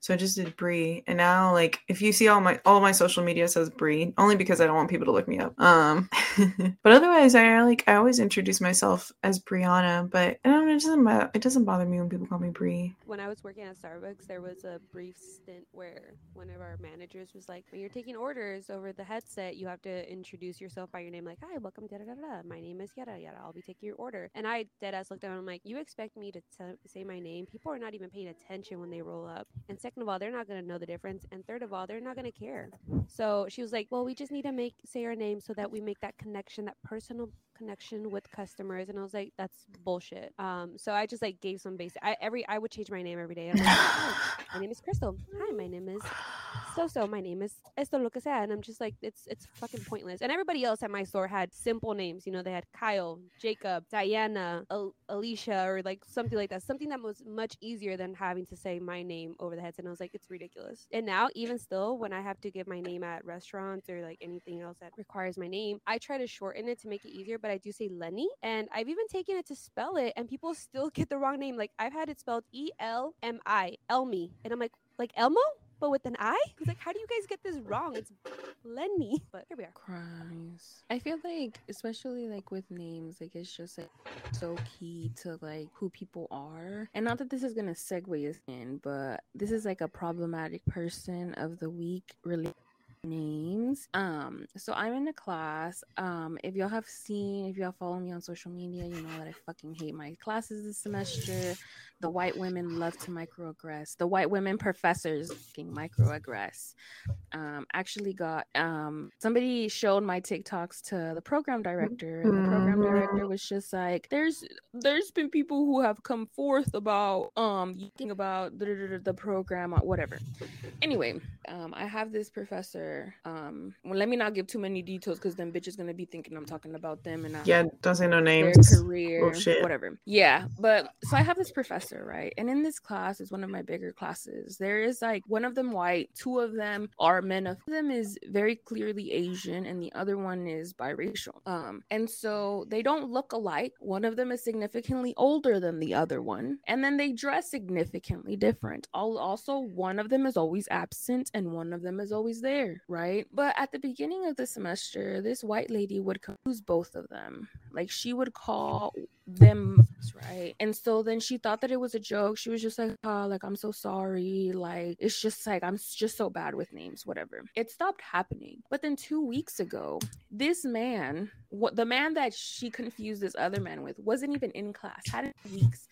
So I just did Brie, and now like if you see all my all my social media says Brie, only because I don't want people to look me up. Um, but otherwise, I like I always introduce myself as Brianna, but I don't know, it doesn't it doesn't bother me when people call me Brie. When I was working at Starbucks, there was a brief stint where one of our managers was like, "When you're taking orders over the headset, you have to introduce yourself by your name, like, hi, welcome, da da da da. My name is yada yada. I'll be taking your order." And I dead ass looked down. I'm like, "You expect me to t- say my name? People are not even paying attention when they roll up." And second of all, they're not going to know the difference. And third of all, they're not going to care. So she was like, well, we just need to make, say our name so that we make that connection, that personal connection with customers, and I was like, that's bullshit. Um, so I just like gave some basic. I every I would change my name every day. I'm like, "Hi, my name is Crystal. Hi, my name is so so. My name is esto lo que sea, and I'm just like, it's it's fucking pointless. And everybody else at my store had simple names. You know, they had Kyle, Jacob, Diana, Al- Alicia, or like something like that. Something that was much easier than having to say my name over the heads. And I was like, it's ridiculous. And now, even still, when I have to give my name at restaurants or like anything else that requires my name, I try to shorten it to make it easier. But I do say Lenny, and I've even taken it to spell it, and people still get the wrong name. Like I've had it spelled E L M I, Elmi, and I'm like, like Elmo, but with an I. I was like, how do you guys get this wrong? It's Lenny, but here we are. Cries. I feel like, especially like with names, like it's just like so key to like who people are. And not that this is gonna segue us in, but this is like a problematic person of the week really names. Um, so I'm in a class. Um, if y'all have seen, if y'all follow me on social media, you know that I fucking hate my classes this semester. The white women love to microaggress. The white women professors fucking microaggress. Um, actually got um somebody showed my TikToks to the program director, and the program director was just like, "There's there's been people who have come forth about um thinking about the, the program or whatever." Anyway, um, I have this professor. Um, well, let me not give too many details because then bitch is gonna be thinking I'm talking about them and I, Yeah, don't say no their names. career, Bullshit. whatever. Yeah, but so I have this professor, right? And in this class is one of my bigger classes. There is like one of them white, two of them are men. Of them is very clearly Asian, and the other one is biracial. Um, and so they don't look alike. One of them is significantly older than the other one, and then they dress significantly different. Also, one of them is always absent, and one of them is always there, right? But at the beginning of the semester, this white lady would confuse both of them. Like she would call them right. and so then she thought that it was a joke. She was just like oh like i'm so sorry. Like it's just like i'm just so bad with names whatever. It stopped happening. But then two weeks ago this man what the man that she confused this other man with wasn't even in class hadn't weeks.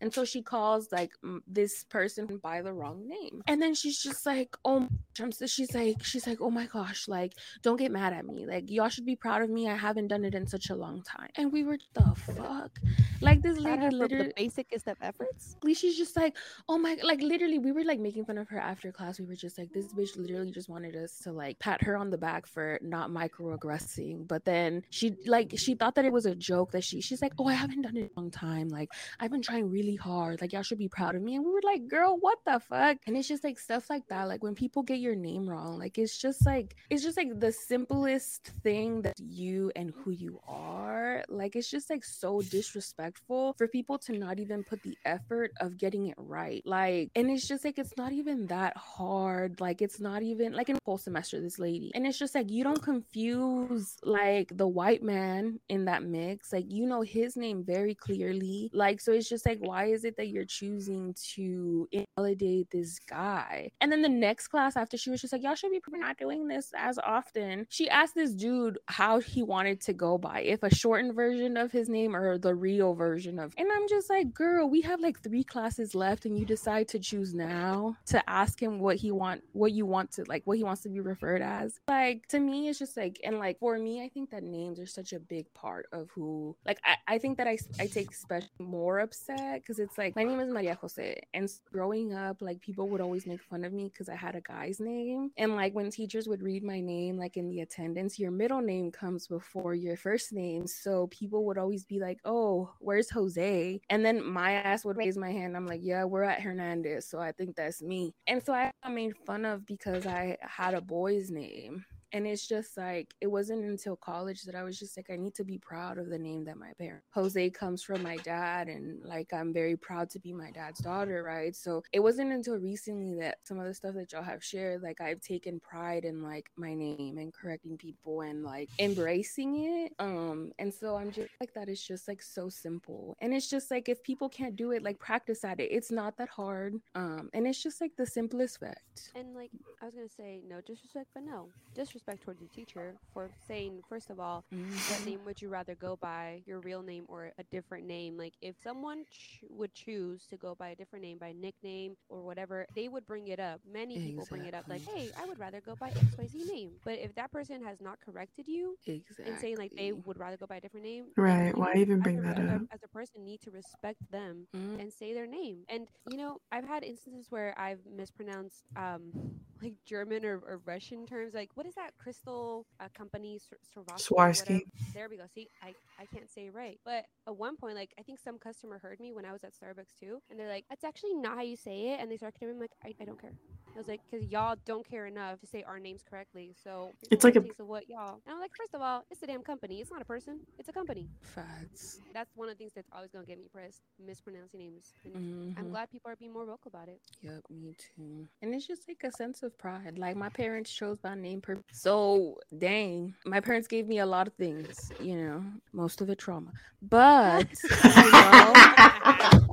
And so she calls like this person by the wrong name. And then she's just like oh my gosh," I'm so she's like she's like oh my gosh like don't get mad at me like y'all should be proud of me i haven't done it in such a long time and we were the fuck like this lady of her for literally the basicest of efforts. She's just like, oh my, like literally, we were like making fun of her after class. We were just like, this bitch literally just wanted us to like pat her on the back for not microaggressing. But then she like she thought that it was a joke that she she's like, oh, I haven't done it in a long time. Like I've been trying really hard. Like y'all should be proud of me. And we were like, girl, what the fuck? And it's just like stuff like that. Like when people get your name wrong, like it's just like it's just like the simplest thing that you and who you are. Like it's just like so disrespectful for people to not even put the effort of getting it right. Like, and it's just like it's not even that hard. Like it's not even like in whole semester, this lady. And it's just like you don't confuse like the white man in that mix. Like you know his name very clearly. Like, so it's just like, why is it that you're choosing to invalidate this guy? And then the next class after she was just like, y'all should be not doing this as often. She asked this dude how he wanted to go by, if a shortened version of his name or the real version of. And I'm just like, girl, we have like three classes left, and you decide to choose now to ask him what he want, what you want to like, what he wants to be referred as. Like to me, it's just like, and like for me, I think that names are such a big part of who. Like I, I think that I I take special more upset because it's like my name is Maria Jose, and growing up, like people would always make fun of me because I had a guy's name, and like when teachers would read my name, like in the attendance, your middle name comes before your first name, so people would always be like, "Oh, where's Jose?" And then my ass would raise my hand. I'm like, "Yeah, we're at Hernandez," so I think that's me. And so I got made fun of because I had a boy's name. And it's just like it wasn't until college that I was just like, I need to be proud of the name that my parents. Jose comes from my dad, and like I'm very proud to be my dad's daughter, right? So it wasn't until recently that some of the stuff that y'all have shared, like I've taken pride in like my name and correcting people and like embracing it. Um, and so I'm just like that is just like so simple. And it's just like if people can't do it, like practice at it. It's not that hard. Um, and it's just like the simplest fact. And like I was gonna say, no disrespect, but no disrespect. Disrespect towards the teacher for saying, first of all, what Mhm. name would you rather go by, your real name or a different name? Like, if someone ch- would choose to go by a different name, by nickname or whatever, they would bring it up. Many people bring it up, like, hey, I would rather go by XYZ name. But if that person has not corrected you Exactly. and saying, like, they would rather go by a different name, Right, why even bring a- that up? As a person, need to respect them Mhm. and say their name. And you know, I've had instances where I've mispronounced um like German or, or Russian terms. Like what is that crystal uh, company Sw- Swarovski? or Swarovski. whatever? There we go. See, I I can't say it right. But at one point, like I think some customer heard me when I was at Starbucks too, and they're like, "That's actually not how you say it," and they started to me. I'm like, I, I don't care. I was like, because y'all don't care enough to say our names correctly. So It's like a- taste of what y'all. And I'm like, first of all, it's a damn company. It's not a person. It's a company. Facts. That's one of the things that's always gonna get me pressed. Mispronouncing names. And I'm glad people are being more vocal about it. Yep, me too. And it's just like a sense of pride. Like my parents chose my name per so dang. My parents gave me a lot of things, you know, most of it trauma. But know,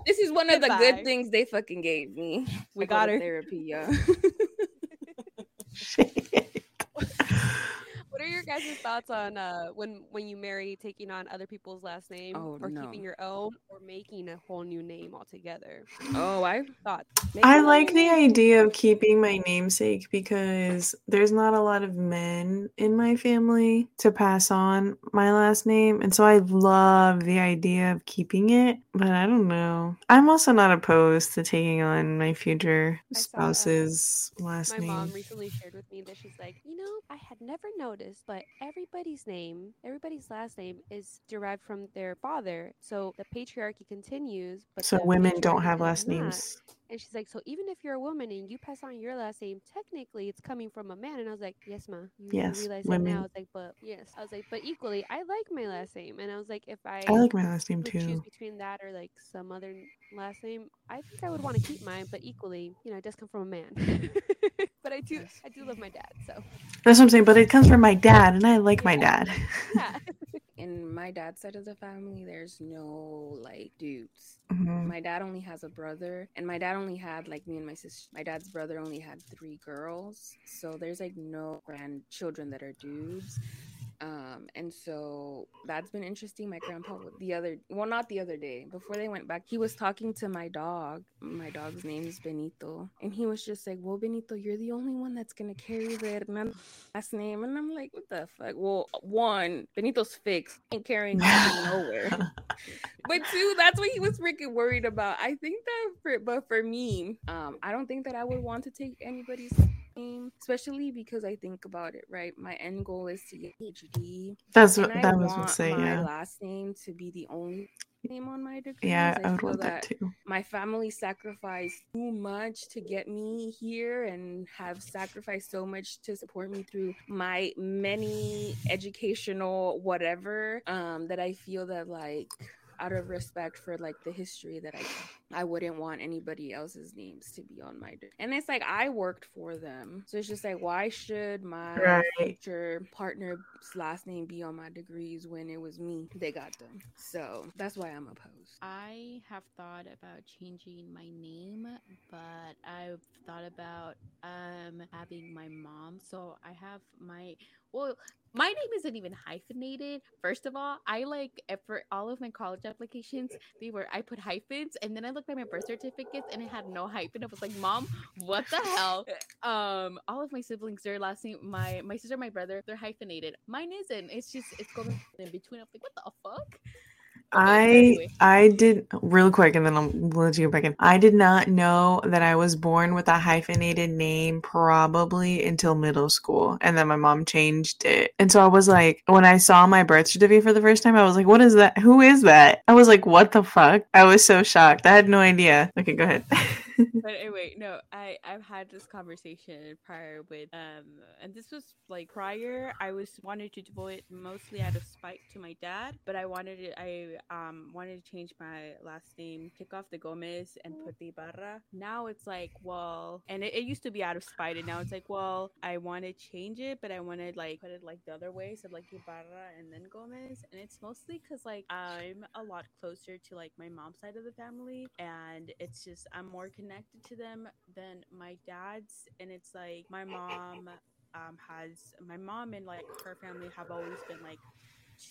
this is one of the good things they fucking gave me. We I got her. therapy, yeah. What are your guys' thoughts on uh, when when you marry taking on other people's last name, Oh, or no. keeping your own, or making a whole new name altogether? oh, I thought I like the idea of keeping my namesake because there's not a lot of men in my family to pass on my last name. And so I love the idea of keeping it, but I don't know. I'm also not opposed to taking on my future I saw, uh, spouse's last My name. mom recently shared with me that she's like, you know, I had never noticed, but everybody's name, everybody's last name is derived from their father. So the patriarchy continues, but so women don't have last not. names. And she's like, so even if you're a woman and you pass on your last name, technically it's coming from a man. And I was like, yes, ma. You, you Yes, realize that now? women- I was like, but yes. I was like, but equally, I like my last name. And I was like, if I, I like my last name would choose too. between that or like some other last name, I think I would want to keep mine. But equally, you know, it does come from a man. but I do, I do love my dad. So That's what I'm saying, but it comes from my dad, and I like my dad. yeah. in my dad's side of the family, there's no like dudes. Mhm. My dad only has a brother, and my dad only had like me and my sister. My dad's brother only had three girls, so there's like no grandchildren that are dudes. Um, and so that's been interesting. My grandpa, the other, well, not the other day, before they went back, he was talking to my dog. My dog's name is Benito, and he was just like, "Well, Benito, you're the only one that's gonna carry the Hernandez last name." And I'm like, "What the fuck?" Well, one, Benito's fixed, ain't carrying nowhere. But two, that's what he was freaking worried about. I think that for but for me, um, I don't think that I would want to take anybody's especially because I think about it, right? My end goal is to get PhD. That's what I that was want what say, my yeah. last name to be the only name on my degree. Yeah, I would want that too. My family sacrificed too much to get me here and have sacrificed so much to support me through my many educational whatever um that I feel that like out of respect for like the history that I I wouldn't want anybody else's names to be on my de- and it's like I worked for them so it's just like why should my Right. future partner's last name be on my degrees when it was me they got them so that's why I'm opposed I have thought about changing my name, but I've thought about um having my mom. So I have my well, my name isn't even hyphenated. First of all, I like eh, for all of my college applications, they were I put hyphens, and then I looked at my birth certificates and it had no hyphen. I was like, "Mom, what the hell?" Um, all of my siblings, their last name, my my sister, my brother, they're hyphenated. Mine isn't. It's just it's going in between. I'm like, "What the fuck?" I. I did real quick, and then I'll let you back in. I did not know that I was born with a hyphenated name probably until middle school, and then my mom changed it. And so I was like, when I saw my birth certificate for the first time, I was like, "What is that? Who is that?" I was like, "What the fuck?" I was so shocked. I had no idea. Okay, go ahead. but anyway, no, I I've had this conversation prior with um, and this was like prior. I was wanted to do it mostly out of spite to my dad, but I wanted it. I um wanted to change my last name, kick off the Gomez and put the Ibarra. Now it's like, well, and it, it used to be out of spite, and now it's like, well, I want to change it, but I wanted like put it like the other way, so like Ibarra and then Gomez, and it's mostly because like I'm a lot closer to like my mom's side of the family, and it's just I'm more connected to them than my dad's, and it's like my mom um has my mom and like her family have always been like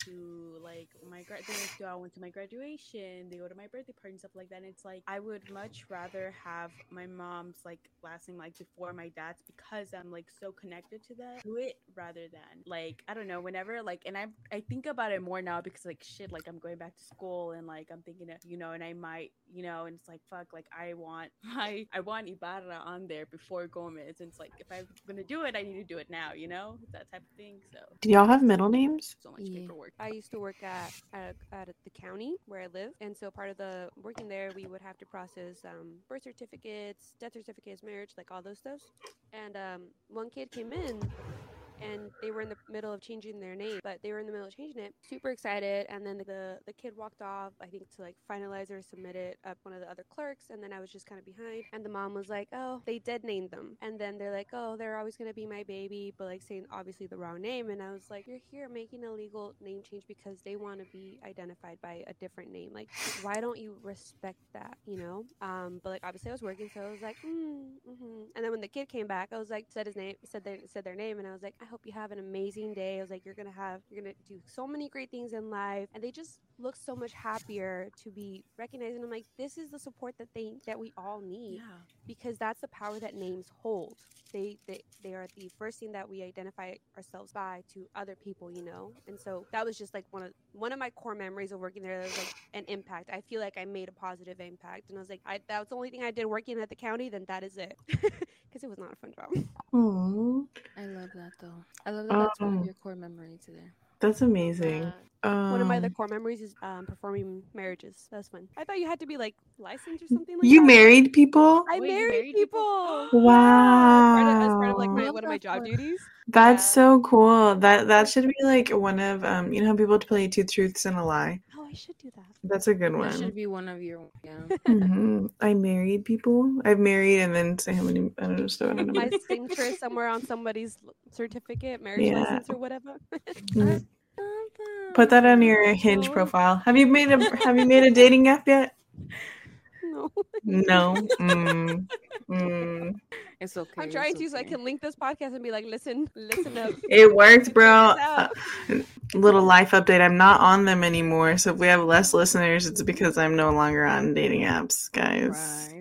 to like my grad they like, go out to my graduation they go to my birthday party and stuff like that and it's like i would much rather have my mom's like last name like before my dad's because i'm like so connected to that to it rather than like i don't know whenever like and i i think about it more now because like shit like i'm going back to school and like i'm thinking of you know and i might you know and it's like fuck like i want my i want ibarra on there before gomez and it's like if i'm gonna do it i need to do it now you know that type of thing so Do y'all have middle names? so much Yeah. paperwork I used to work at, at at the county where I live, and so part of the working there, we would have to process um, birth certificates, death certificates, marriage, like all those stuff. And um, one kid came in, and they were in the middle of changing their name, but they were in the middle of changing it, super excited. And then the the kid walked off, I think to like finalize or submit it up one of the other clerks, and then I was just kind of behind. And the mom was like, "Oh, they did name them," and then they're like, "Oh, they're always gonna be my baby," but like saying obviously the wrong name. And I was like, "You're here making a legal name change because they want to be identified by a different name. Like, why don't you respect that? You know?" Um, but like obviously I was working, so I was like, mm, hmm and then when the kid came back, I was like, said his name, said their said their name, and I was like, I hope you have an amazing day. I was like, you're gonna have, you're gonna do so many great things in life, and they just look so much happier to be recognized. And I'm like, this is the support that they that we all need yeah because that's the power that names hold. They, they they are the first thing that we identify ourselves by to other people, you know. And so that was just like one of one of my core memories of working there. That was like an impact. I feel like I made a positive impact, and I was like, I, that was the only thing I did working at the county. Then that is it, because it was not a fun job. Oh, I love that though. I love that that's one Um, of your core memories today. that's amazing. Uh, Um, One of my other core memories is um, performing marriages. That was fun. I thought you had to be like licensed or something like you that. married people? I Wait, married, married people. people? Wow. Part of, as part of like my, one of my job for- duties. That's Yeah. so cool. That that should be like one of um. You know how people play two truths and a lie. Oh, I should do that. That's a good That one. should be one of your yeah. hmm I married people. I've married and then say how many. I don't know. So I don't know. my signature somewhere on somebody's certificate, marriage Yeah. license or whatever. Mm. Put that on your Hinge profile. Have you made a Have you made a dating app yet? no, No. Mm. Mm. It's okay. I'm trying it's to, so I can link this podcast and be like, listen, listen up. It worked, Check bro. Uh, little life update. I'm not on them anymore. So if we have less listeners, it's because I'm no longer on dating apps, guys. Surprise.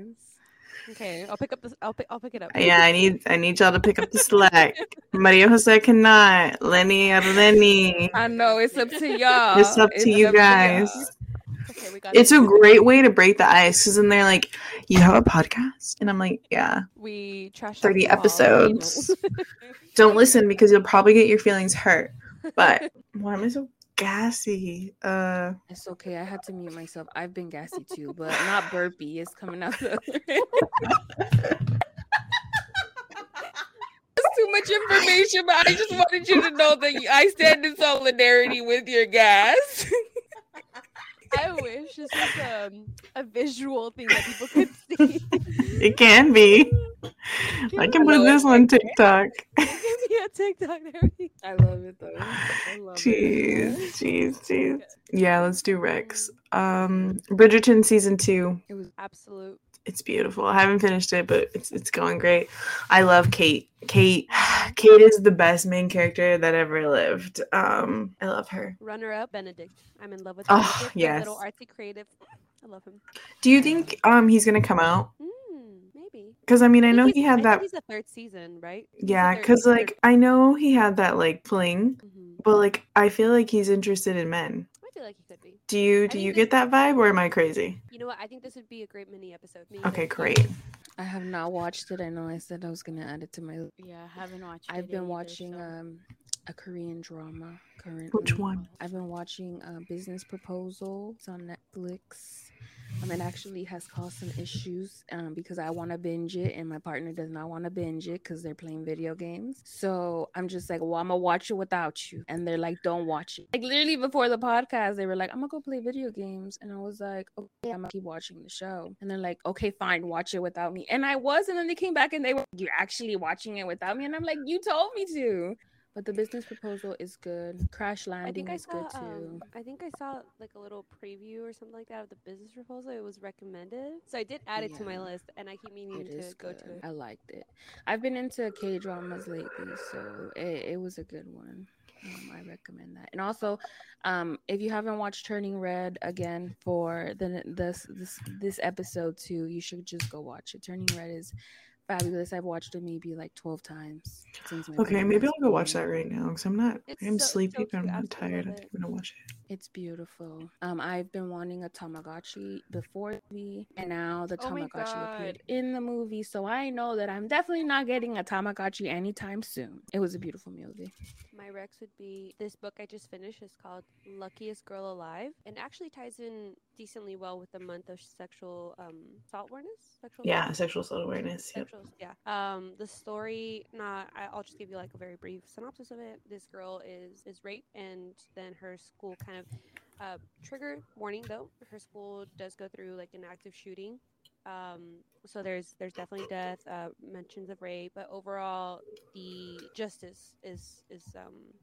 Okay, I'll pick up this. I'll pick. I'll pick it up. Yeah, I need I need y'all to pick up the slack. Maria Jose cannot. Lenny or Lenny. I know it's up to y'all. It's up to you up y'all. guys. Okay, we got It's it. a great way to break the ice because then they're like, "You have a podcast," and I'm like, "Yeah." We trash 30 talk the wall, you know. episodes. Don't listen because you'll probably get your feelings hurt. But why am I so gassy? Uh, It's okay. I had to mute myself. I've been gassy too, but not burpee. It's coming out the other end. Too much information, but I just wanted you to know that I stand in solidarity with your gas. I wish this was um, a visual thing that people could see. it can be. I can put this on okay. TikTok. Give me a TikTok. There we I love it though. I love Jeez, it. jeez, jeez. Yeah, let's do recs. Um, Bridgerton season two. It was Absolute. It's beautiful. I haven't finished it, but it's it's going great. I love Kate. Kate, Kate is the best main character that ever lived. Um, I love her. Runner up, Benedict. I'm in love with Oh, Benedict. the Little yes. artsy creative. I love him. Do you think um he's gonna come out? Mm, maybe. Because I mean, I know he had that. He's the third season, right? He's Yeah, because like I know he had that like fling, Mhm. but like I feel like he's interested in men. I feel like he could be. Do you I do you that- get that vibe, or am I crazy? You know what? I think this would be a great mini episode. Mini Okay, episode. great. I have not watched it. I know I said I was gonna add it to my Yeah, I haven't watched. It. I've been either, watching so- um a Korean drama currently. Which one? I've been watching uh, Business Proposal. It's on Netflix. Um, it actually has caused some issues um, because I want to binge it and my partner does not want to binge it because they're playing video games. So I'm just like, well, I'm gonna watch it without you, and they're like, don't watch it. Like literally before the podcast, they were like, I'm gonna go play video games, and I was like, okay, I'm gonna keep watching the show. And they're like, okay, fine, watch it without me. And I was, and then they came back and they were, you're actually watching it without me, and I'm like, you told me to but the business proposal is good. Crash I Landing think I is saw. good too. Um, I think I saw like a little preview or something like that of the business proposal. It was recommended, so I did add it to my list, and I keep meaning It to go good. to it. I liked it. I've been into K dramas lately, so it, it was a good one. Um, I recommend that. And also, um, if you haven't watched Turning Red again for the this this this episode too, you should just go watch it. Turning Red is fabulous. I've watched it maybe like twelve times since my Okay, maybe I'll go watch that right now because I'm not. It's I'm so- sleepy, so but I'm not tired. I think. I'm gonna watch it. It's beautiful. Um, I've been wanting a Tamagotchi before the and now the Oh Tamagotchi appeared in the movie. So I know that I'm definitely not getting a Tamagotchi anytime soon. It was a beautiful movie. My recs would be this book I just finished is called Luckiest Girl Alive and actually ties in decently well with the month of sexual um assault awareness. Sexual Yeah, assault? sexual assault awareness. Yep. Sexual, yeah. Um, the story. Not. I- I'll just give you like a very brief synopsis of it. This girl is is raped, and then her school kind of uh, trigger warning though. Her school does go through like an active shooting. Um, so there's there's definitely death, uh, mentions of rape, but overall the justice is is um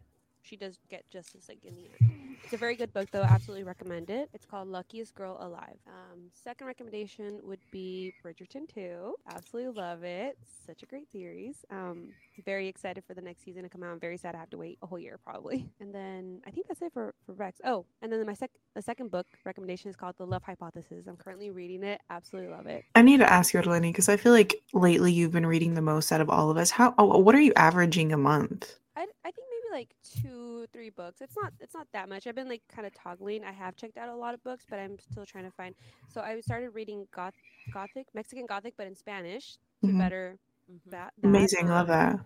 she does get justice like in the end. It's a very good book though. Absolutely recommend it. It's called Luckiest Girl Alive. Um, second recommendation would be Bridgerton 2. Absolutely love it. Such a great series. Um, very excited for the next season to come out. I'm very sad I have to wait a whole year probably. And then I think that's it for, for recs. Oh, and then my sec the second book recommendation is called The Love Hypothesis. I'm currently reading it. Absolutely love it. I need to ask you, Lenny, because I feel like lately you've been reading the most out of all of us. How? Oh, what are you averaging a month? I, I think like two three books it's not it's not that much i've been like kind of toggling i have checked out a lot of books but i'm still trying to find so i started reading goth gothic mexican gothic but in spanish to Mhm. better Mhm. that, that. Amazing, love Um, that.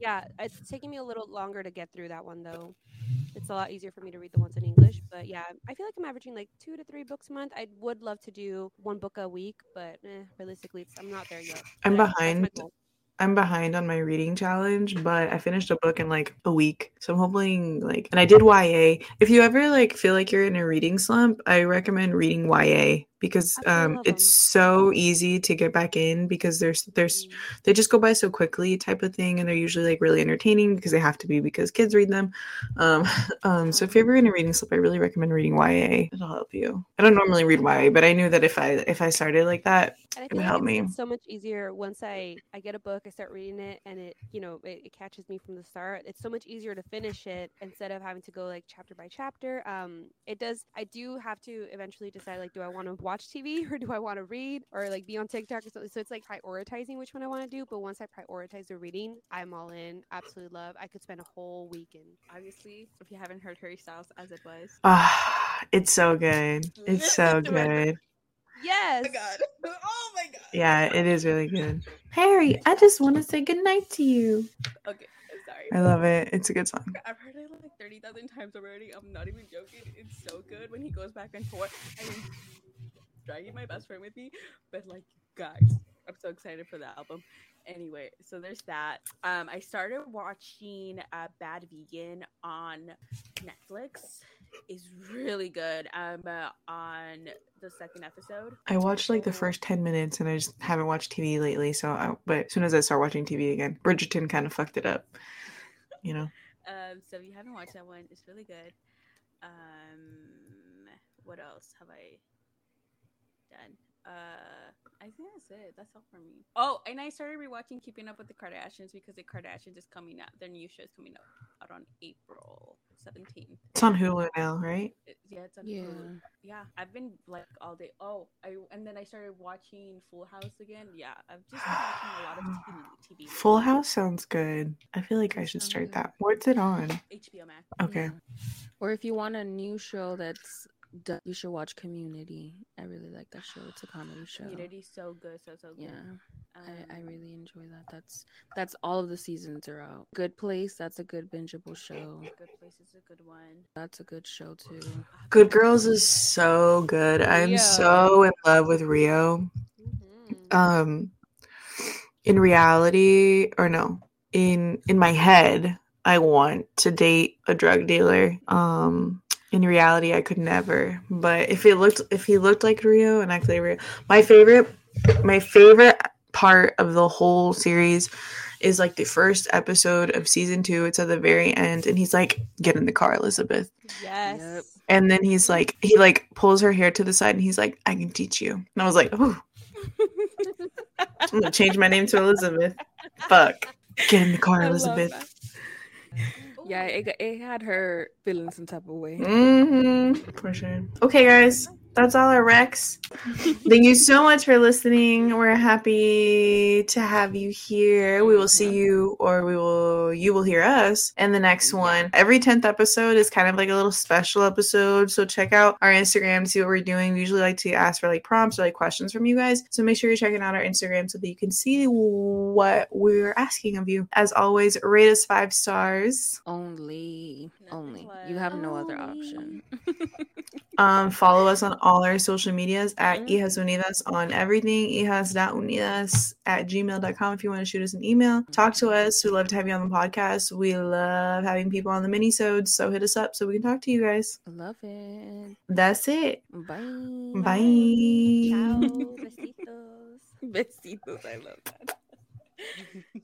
yeah it's taking me a little longer to get through that one though it's a lot easier for me to read the ones in english but yeah i feel like i'm averaging like two to three books a month i would love to do one book a week but eh, realistically it's, i'm not there yet I'm But behind. I'm behind on my reading challenge, but I finished a book in like a week. So I'm hoping like and I did YA. If you ever like feel like you're in a reading slump, I recommend reading YA because um it's so easy to get back in because there's there's they just go by so quickly type of thing and they're usually like really entertaining because they have to be because kids read them. Um um so if you're ever in a reading slump, I really recommend reading YA. It'll help you. I don't normally read YA, but I knew that if I if I started like that, It would help me. it's so much easier once I I get a book, I start reading it, and it you know it, it catches me from the start. It's so much easier to finish it instead of having to go like chapter by chapter. Um, it does. I do have to eventually decide like, do I want to watch TV or do I want to read or like be on TikTok or something. So it's like prioritizing which one I want to do. But once I prioritize the reading, I'm all in. Absolutely love. I could spend a whole weekend. Obviously, if you haven't heard Harry Styles as it was. ah, it's so good. It's so Listen to it. good. Yes. Oh my god. Yeah, it is really good. Harry, I just want to say goodnight to you. Okay, I'm sorry. I love it. It's a good song. I've heard it like 30,000 times already. I'm not even joking. It's so good when he goes back and forth. I mean, dragging my best friend with me, but like, guys, I'm so excited for the album. Anyway, so there's that. Um, I started watching uh, Bad Vegan on Netflix. Is really good. I'm uh, on the second episode. I watched like the first 10 minutes and I just haven't watched TV lately. So, I, but as soon as I start watching TV again, Bridgerton kind of fucked it up. You know? Um, so if you haven't watched that one, it's really good. Um, what else have I done? Uh, I think that's it. That's all for me. Oh, and I started rewatching Keeping Up with the Kardashians because the Kardashians is coming out. Their new show is coming out out on April seventeenth. It's on Hulu now, right? Yeah, it's on Yeah. Hulu. Yeah, I've been like all day. Oh, I and then I started watching Full House again. Yeah, I've just been watching a lot of TV. TV Full House sounds good. I feel like I should start that. What's it on? HBO Max. Okay. Yeah. Or if you want a new show that's done, you should watch Community. I really like that show. It's a comedy show. Community's so good, so so good. Yeah, I, I Um, really enjoy that. That's that's all of the seasons are out. Good Place. That's a good bingeable show. Good Place is a good one. That's a good show too. Good Girls is so good. I'm Rio. so in love with Rio. Mhm. um in reality or no in in my head i want to date a drug dealer um in reality i could never but if it looked if he looked like rio and acted like rio my favorite my favorite part of the whole series is like the first episode of season two. It's at the very end, and he's like, "Get in the car, Elizabeth." Yes. Yep. And then he's like, he like pulls her hair to the side, and he's like, "I can teach you." And I was like, "Oh, I'm gonna change my name to Elizabeth." Fuck, get in the car, I Elizabeth. Yeah, it, it had her feeling some type of way. Mm-hmm. For sure. Okay, guys. That's all our recs. Thank you so much for listening. We're happy to have you here. We will see you or we will you will hear us in the next one. Every 10th episode is kind of like a little special episode. So check out our Instagram to see what we're doing. We usually like to ask for like prompts or like questions from you guys. So make sure you're checking out our Instagram so that you can see what we're asking of you. As always, rate us five stars. Only, only. You have no other option. Um, follow us on all our social medias at Mhm. Hijas Unidas on everything, hijas.unidas at gmail.com if you want to shoot us an email. Talk to us. We love to have you on the podcast. We love having people on the minisodes, so hit us up so we can talk to you guys. Love it. That's it. Bye. Bye. Ciao. Besitos. Besitos. I love that.